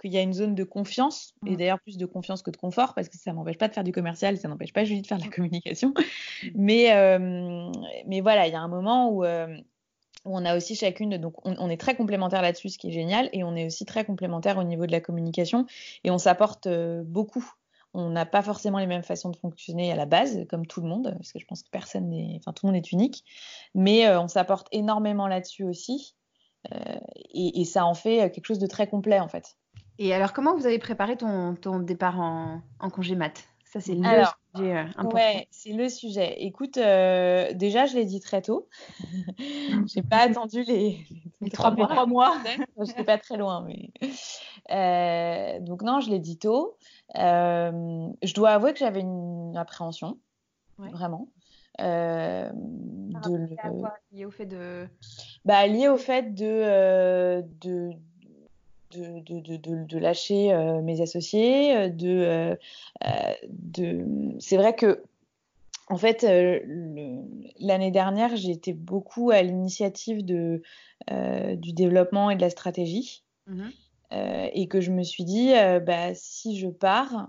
qu'il y a une zone de confiance, et mm. d'ailleurs plus de confiance que de confort, parce que ça m'empêche pas de faire du commercial, ça n'empêche pas Julie de faire de la communication. Mais, euh, mais voilà, il y a un moment où, on a aussi chacune, donc on, est très complémentaires là-dessus, ce qui est génial, et on est aussi très complémentaires au niveau de la communication, et on s'apporte euh, beaucoup. On n'a pas forcément les mêmes façons de fonctionner à la base, comme tout le monde, parce que je pense que personne n'est, enfin tout le monde est unique, mais euh, on s'apporte énormément là-dessus aussi, euh, et, ça en fait quelque chose de très complet en fait. Et alors, comment vous avez préparé ton, départ en, en congé mat? Ça, c'est le sujet euh, Ouais, c'est le sujet. Écoute, euh, déjà, je l'ai dit très tôt. j'ai pas attendu les, trois, mois. Je n'étais pas très loin, mais euh, donc non, je l'ai dit tôt. je dois avouer que j'avais une appréhension, vraiment. Euh, de lié au fait de bah, lié au fait de, de de, lâcher euh, mes associés, euh, de, euh, de... c'est vrai que en fait, l'année dernière, j'ai été beaucoup à l'initiative de, du développement et de la stratégie. Mmh et que je me suis dit, bah, si je pars,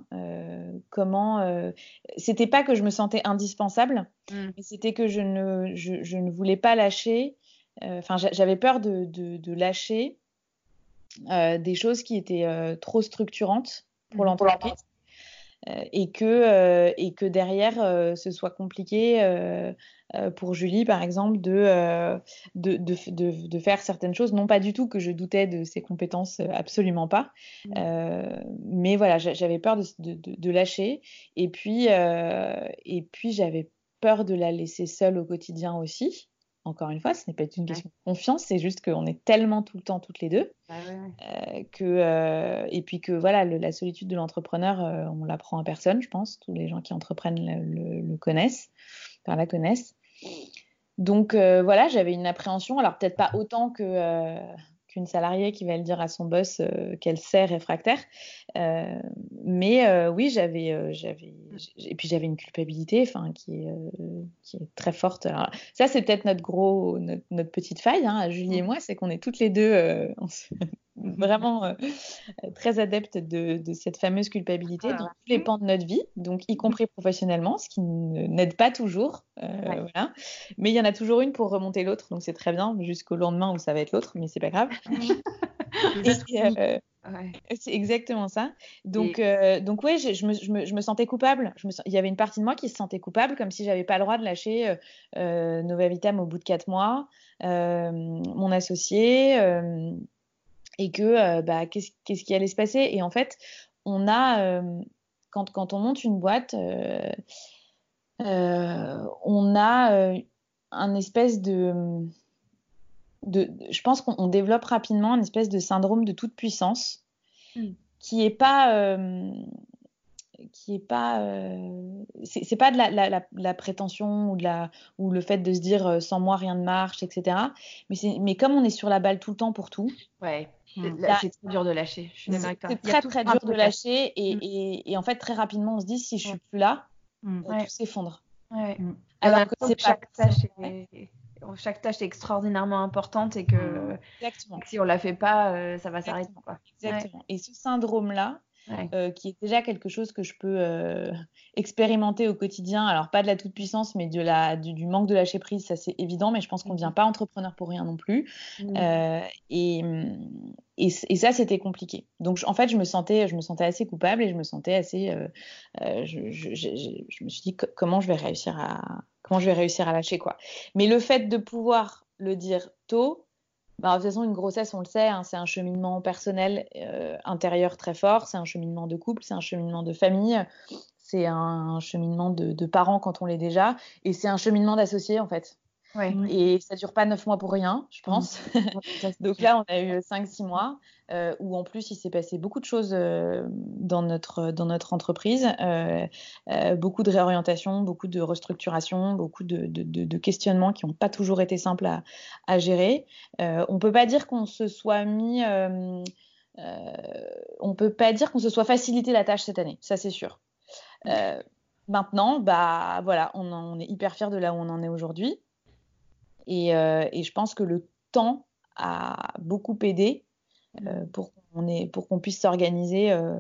comment. c'était pas que je me sentais indispensable, mmh. mais c'était que je ne, je, ne voulais pas lâcher. Enfin, j'avais peur de, de, lâcher des choses qui étaient euh, trop structurantes pour mmh. l'entreprise. Euh, et, que, et que derrière, ce soit compliqué pour Julie, par exemple, de, de, de, de, faire certaines choses. Non pas du tout que je doutais de ses compétences, absolument pas. Mmh. mais voilà, j'avais peur de, lâcher. Et puis, et puis j'avais peur de la laisser seule au quotidien aussi encore une fois, ce n'est pas une question de confiance, c'est juste qu'on est tellement tout le temps toutes les deux bah euh, que euh, et puis que voilà, la solitude de l'entrepreneur, euh, on l'apprend à personne, je pense. Tous les gens qui entreprennent le, connaissent, enfin la connaissent. donc voilà, j'avais une appréhension. Alors peut-être pas autant que qu'une salariée qui va le dire à son boss qu'elle sert réfractaire. mais oui, j'avais, j'avais, et puis j'avais une culpabilité, enfin, qui est, qui est très forte. ça, c'est peut-être notre gros, notre, petite faille, hein, Julie et moi, c'est qu'on est toutes les deux vraiment euh, très adepte de, cette fameuse culpabilité dans tous les pans de notre vie, donc y compris professionnellement, ce qui n'aide pas toujours. Euh, voilà. Mais il y en a toujours une pour remonter l'autre, donc c'est très bien jusqu'au lendemain où ça va être l'autre, mais c'est pas grave. Euh, c'est exactement ça. Donc, donc ouais, je, me, je, me, sentais coupable. Je me, il y avait une partie de moi qui se sentait coupable, comme si j'avais pas le droit de lâcher Nova Vitam au bout de quatre mois, mon associé et que euh, bah, qu'est-ce, qu'est-ce qui allait se passer? Et en fait, on a, euh, quand, quand, on monte une boîte, euh, on a un espèce de, de, Je pense qu'on développe rapidement un espèce de syndrome de toute puissance mmh. qui est pas qui est pas c'est pas de la, la, la, prétention ou de la ou le fait de se dire sans moi rien ne marche etc mais c'est mais comme on est sur la balle tout le temps pour tout ouais c'est très dur de lâcher. C'est très très dur de lâcher mm. et, et, en fait très rapidement on se dit si je suis plus là, mm. tout s'effondre. Mm. Alors que c'est chaque tâche est... chaque tâche est extraordinairement importante et que si on la fait pas, euh, ça va s'arrêter. Exactement. Et ce syndrome là, euh, qui est déjà quelque chose que je peux euh, expérimenter au quotidien. Alors, pas de la toute-puissance, mais de la, du, manque de lâcher prise, ça c'est évident, mais je pense qu'on ne mmh. vient pas entrepreneur pour rien non plus. Mmh. Euh, et, et, ça, c'était compliqué. Donc, en fait, je me, sentais, je me sentais assez coupable et je me sentais assez. Je, je, je, me suis dit comment je vais réussir à, comment je vais réussir à lâcher, quoi. Mais le fait de pouvoir le dire tôt, bah, de toute façon, une grossesse, on le sait, hein, c'est un cheminement personnel euh, intérieur très fort, c'est un cheminement de couple, c'est un cheminement de famille, c'est un cheminement de, parents quand on l'est déjà, et c'est un cheminement d'associés en fait. Et ça dure pas neuf mois pour rien, je pense. Donc là, on a eu cinq, six mois euh, où en plus il s'est passé beaucoup de choses euh, dans notre dans notre entreprise, euh, beaucoup de réorientation, beaucoup de restructuration, beaucoup de, de, questionnements qui n'ont pas toujours été simples à, à gérer. on peut pas dire qu'on se soit mis on peut pas dire qu'on se soit facilité la tâche cette année, ça c'est sûr. maintenant, bah voilà, on, on, est hyper fiers de là où on en est aujourd'hui. Euh, et, je pense que le temps a beaucoup aidé euh, pour qu'on puisse s'organiser euh,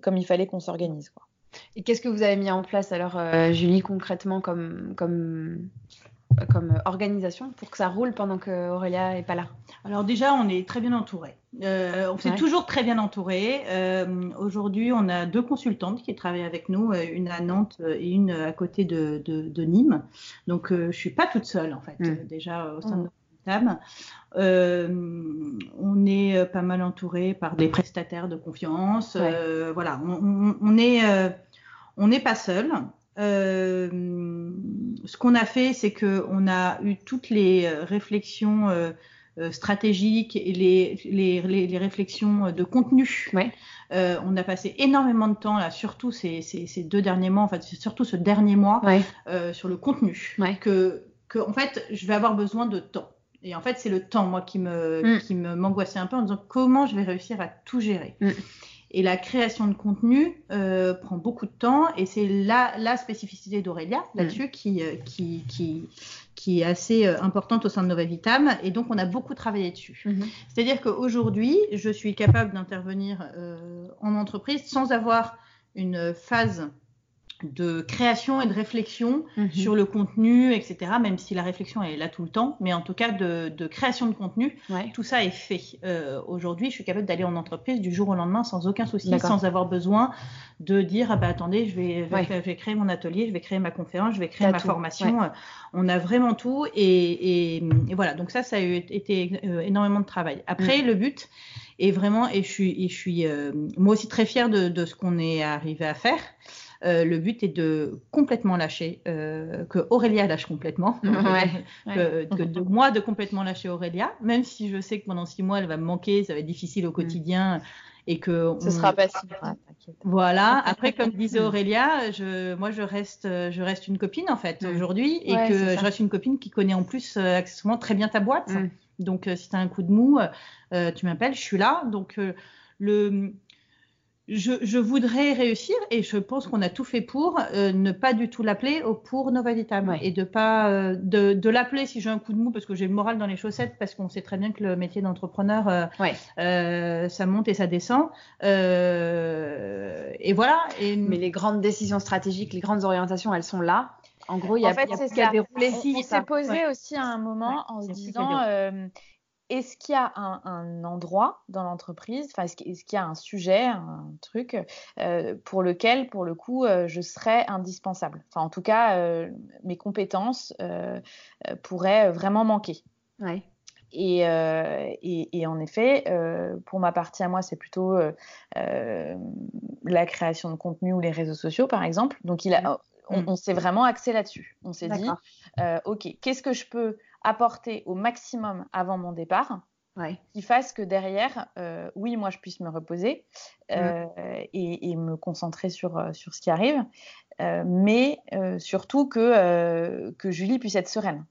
comme il fallait qu'on s'organise. Et qu'est-ce que vous avez mis en place alors, Julie, concrètement comme, comme, comme organisation pour que ça roule pendant que Aurélia est pas là Alors déjà, on est très bien entouré. on s'est toujours très bien entouré. Aujourd'hui, on a deux consultantes qui travaillent avec nous, une à Nantes et une à côté de, de, Nîmes. Donc, je suis pas toute seule en fait, mm. déjà au sein de mm. notre table. on est pas mal entouré par des prestataires de confiance. voilà, on, on est on n'est pas seul. Euh, ce qu'on a fait, c'est qu'on a eu toutes les euh, réflexions euh, stratégiques et les, les, les, réflexions de contenu. Ouais. on a passé énormément de temps là, surtout ces, ces, ces deux derniers mois, en fait, surtout ce dernier mois, ouais. sur le contenu. Que, que, en fait, je vais avoir besoin de temps. Et en fait, c'est le temps, moi, qui me, mm. qui m'angoissait un peu en disant comment je vais réussir à tout gérer? Mm. Et la création de contenu euh, prend beaucoup de temps et c'est la, la spécificité d'Aurélia là-dessus mm. qui, euh, qui, qui, qui, est assez euh, importante au sein de Nova Vitam et donc on a beaucoup travaillé dessus. Mm-hmm. C'est-à-dire qu'aujourd'hui, je suis capable d'intervenir euh, en entreprise sans avoir une phase de création et de réflexion mhm. sur le contenu, etc. Même si la réflexion est là tout le temps, mais en tout cas de, création de contenu, tout ça est fait. Euh, aujourd'hui, je suis capable d'aller en entreprise du jour au lendemain sans aucun souci, sans avoir besoin de dire ah bah attendez, je vais, je vais, créer mon atelier, je vais créer ma conférence, je vais créer ma formation. On a vraiment tout et, voilà. Donc ça, ça a été euh, énormément de travail. Après, mm. le but est vraiment et je suis, et je suis euh, moi aussi très fière de, de ce qu'on est arrivé à faire. Le but est de complètement lâcher, que Aurélia lâche complètement, que, de moi de complètement lâcher Aurélia, même si je sais que pendant six mois elle va me manquer, ça va être difficile au mm. quotidien et que ce sera facile. voilà. Après, comme disait Aurélia, je, moi je reste, je reste une copine en fait mm. aujourd'hui et que je reste une copine qui connaît en plus accessoirement très bien ta boîte. Mm. Donc si tu as un coup de mou, tu m'appelles, je suis là. Donc le je, voudrais réussir et je pense qu'on a tout fait pour euh, ne pas du tout l'appeler pour Nova Vitam et de pas euh, de, l'appeler si j'ai un coup de mou parce que j'ai le moral dans les chaussettes parce qu'on sait très bien que le métier d'entrepreneur euh, ça monte et ça descend. Et voilà. Mais les grandes décisions stratégiques, les grandes orientations, elles sont là. En gros, il y a, en fait, y a dérouler. On, s'est posé aussi à un moment en se disant est-ce qu'il y a un, endroit dans l'entreprise, enfin, est-ce qu'il y a un sujet, un truc euh, pour lequel, pour le coup, euh, je serais indispensable? Enfin, en tout cas, euh, mes compétences pourraient vraiment manquer. Ouais. Et, et, en effet, pour ma partie à moi, c'est plutôt la création de contenu ou les réseaux sociaux, par exemple. Donc, il a, on, on s'est vraiment axé là-dessus. On s'est dit, OK, qu'est-ce que je peux apporter au maximum avant mon départ, qui fasse que derrière, euh, oui, moi, je puisse me reposer euh, et, me concentrer sur, euh, sur ce qui arrive, mais surtout que, que Julie puisse être sereine.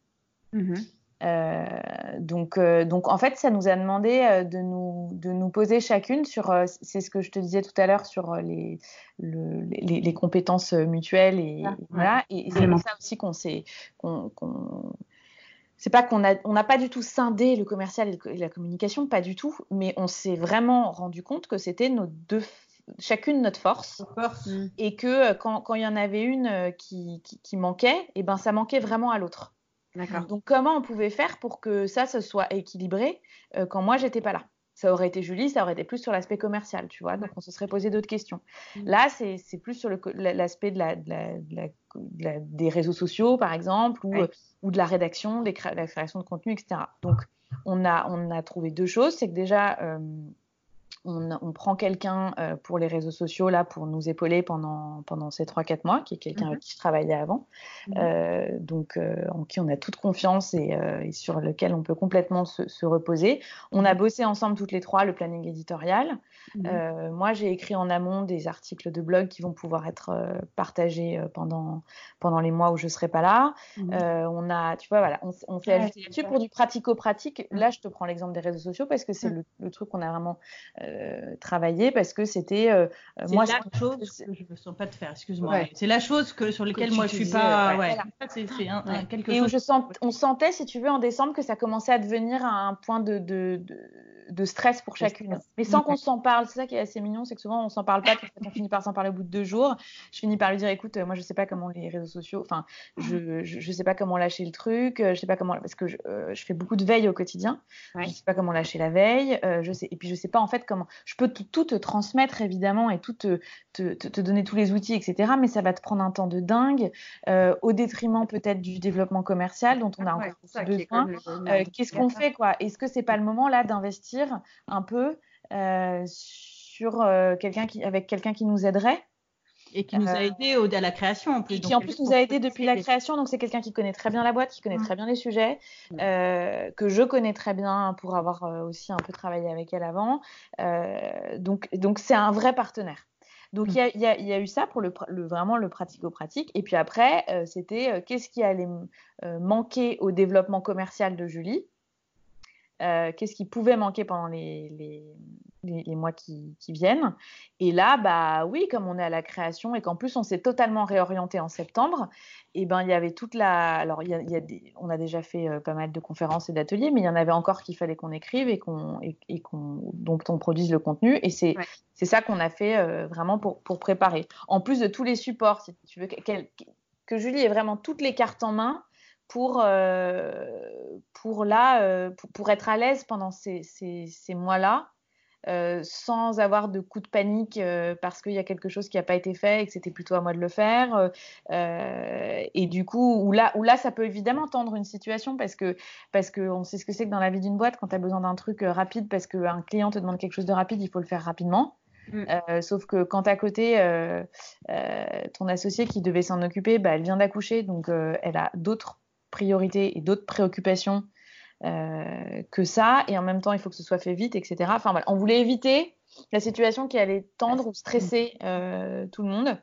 Mm-hmm. donc, donc, en fait, ça nous a demandé de, nous, de nous poser chacune sur, c'est ce que je te disais tout à l'heure, sur les, les, les, compétences mutuelles. Et, ah, voilà. Et, c'est ça aussi qu'on s'est c'est pas qu'on a, on n'a pas du tout scindé le commercial et la communication, pas du tout, mais on s'est vraiment rendu compte que c'était nos deux, chacune notre force, mm. et que euh, quand, quand il y en avait une euh, qui, qui, manquait, et eh ben ça manquait vraiment à l'autre. Donc comment on pouvait faire pour que ça se soit équilibré euh, quand moi j'étais pas là? Ça aurait été Julie, ça aurait été plus sur l'aspect commercial, tu vois. Donc, on se serait posé d'autres questions. Mm. Là, c'est plus sur l'aspect de la, des réseaux sociaux, par exemple, ou, euh, ou de la rédaction, de la création de contenu, etc. Donc, on a, on a trouvé deux choses. C'est que déjà, euh, on, prend quelqu'un euh, pour les réseaux sociaux là pour nous épauler pendant, pendant ces 3-4 mois, qui est quelqu'un avec mhm. qui je travaillais avant, mhm. euh, donc euh, en qui on a toute confiance et, sur lequel on peut complètement se, reposer. On a mhm. bossé ensemble toutes les trois le planning éditorial. moi, j'ai écrit en amont des articles de blog qui vont pouvoir être partagés pendant, pendant les mois où je serai pas là. on a, tu vois, voilà, on, s'est ajouté là-dessus pour du pratico-pratique. Là, je te prends l'exemple des réseaux sociaux parce que c'est le, le, truc qu'on a vraiment euh, travailler parce que c'était euh, moi la chose que je ne me sens pas de faire excuse-moi c'est la chose que sur laquelle moi je suis pas ouais, c'est quelque et chose où je sens on sentait si tu veux en décembre que ça commençait à devenir un point de, de, de, stress pour chacune. mais sans qu'on s'en parle c'est ça qui est assez mignon c'est que souvent on s'en parle pas on finit par s'en parler au bout de deux jours. Je finis par lui dire écoute moi je sais pas comment les réseaux sociaux enfin je, je, sais pas comment lâcher le truc je sais pas comment parce que je, euh, je fais beaucoup de veille au quotidien. Je sais pas comment lâcher la veille je sais et puis je sais pas en fait comment je peux tout te transmettre évidemment et tout te, te, donner tous les outils, etc. Mais ça va te prendre un temps de dingue, euh, au détriment peut-être du développement commercial dont on a encore besoin. Euh, qu'est-ce qu'on fait quoi? Est-ce que c'est pas le moment là d'investir un peu euh, sur quelqu'un qui, avec quelqu'un qui nous aiderait et qui nous a euh, aidé à la création en plus. Et qui en plus nous a aidé depuis la création. Donc c'est quelqu'un qui connaît très bien la boîte, qui connaît très bien les sujets, euh, que je connais très bien pour avoir euh, aussi un peu travaillé avec elle avant. donc donc c'est un vrai partenaire. Donc il y, y, a eu ça pour le, vraiment le pratico-pratique. Et puis après, c'était qu'est-ce qui allait manquer au développement commercial de Julie? Qu'est-ce qui pouvait manquer pendant les, les, mois qui, viennent. Et là, bah oui, comme on est à la création et qu'en plus on s'est totalement réorienté en septembre, et eh ben il y avait toute la. Alors il y a, des... on a déjà fait euh, pas mal de conférences et d'ateliers, mais il y en avait encore qu'il fallait qu'on écrive et qu'on et, qu'on dont on produise le contenu. Et c'est c'est ça qu'on a fait euh, vraiment pour, pour préparer. En plus de tous les supports, si tu veux, que Julie ait vraiment toutes les cartes en main pour, euh, pour, là, pour, être à l'aise pendant ces, ces, ces mois-là euh, sans avoir de coup de panique euh, parce qu'il y a quelque chose qui n'a pas été fait et que c'était plutôt à moi de le faire. Euh, et du coup, où là, où là, ça peut évidemment tendre une situation parce que parce qu'on sait ce que c'est que dans la vie d'une boîte, quand tu as besoin d'un truc rapide parce qu'un client te demande quelque chose de rapide, il faut le faire rapidement. Mm. Euh, sauf que quand à côté, euh, ton associé qui devait s'en occuper, bah, elle vient d'accoucher, donc elle a d'autres priorités et d'autres préoccupations que ça. Et en même temps, il faut que ce soit fait vite, etc. Enfin, voilà. on voulait éviter la situation qui allait tendre ou stresser tout le monde.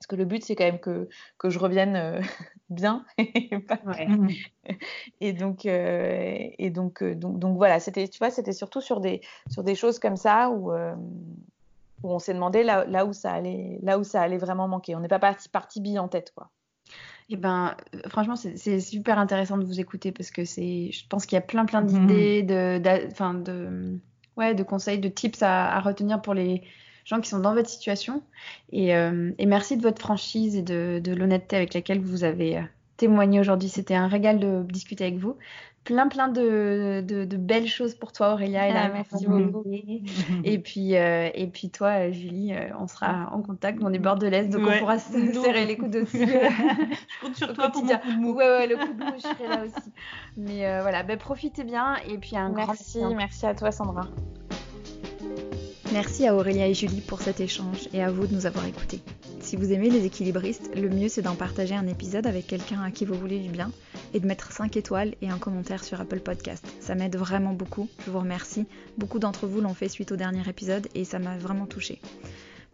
Parce que le but, c'est quand même que, que je revienne euh, bien. et donc, euh, et donc, euh, donc, donc, voilà, c'était, tu vois, c'était surtout sur des, sur des choses comme ça où, où on s'est demandé là, là, où ça allait, là où ça allait vraiment manquer. On n'est pas parti, parti bille en tête, quoi. Eh ben, franchement, c'est super intéressant de vous écouter parce que c'est, je pense qu'il y a plein, plein d'idées, de, de, de, ouais, de conseils, de tips à retenir pour les, gens qui sont dans votre situation. Et, euh, merci de votre franchise et de, l'honnêteté avec laquelle vous avez euh, témoigné aujourd'hui. C'était un régal de discuter avec vous. Plein, plein de, belles choses pour toi, Aurélia. Et ah, merci beaucoup. Et puis, euh, et puis toi, Julie, on sera en contact. On est bordelaise, donc on pourra se serrer les coudes aussi. je compte sur toi pour mon coup de mou. Ouais, ouais, le coup de mou, je serai là aussi. Mais voilà, ben, profitez bien. Et puis un merci, grand merci à toi, Sandra. Merci à Aurélia et Julie pour cet échange et à vous de nous avoir écoutés. Si vous aimez les équilibristes, le mieux c'est d'en partager un épisode avec quelqu'un à qui vous voulez du bien et de mettre 5 étoiles et un commentaire sur Apple Podcast. Ça m'aide vraiment beaucoup, je vous remercie. Beaucoup d'entre vous l'ont fait suite au dernier épisode et ça m'a vraiment touché.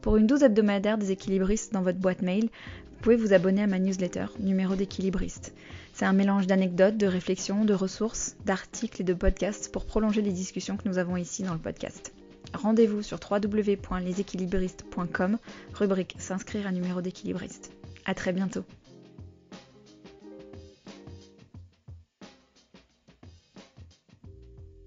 Pour une douze hebdomadaire des équilibristes dans votre boîte mail, vous pouvez vous abonner à ma newsletter, numéro d'équilibriste. C'est un mélange d'anecdotes, de réflexions, de ressources, d'articles et de podcasts pour prolonger les discussions que nous avons ici dans le podcast. Rendez-vous sur www.leséquilibristes.com, rubrique S'inscrire à numéro d'équilibriste. À très bientôt.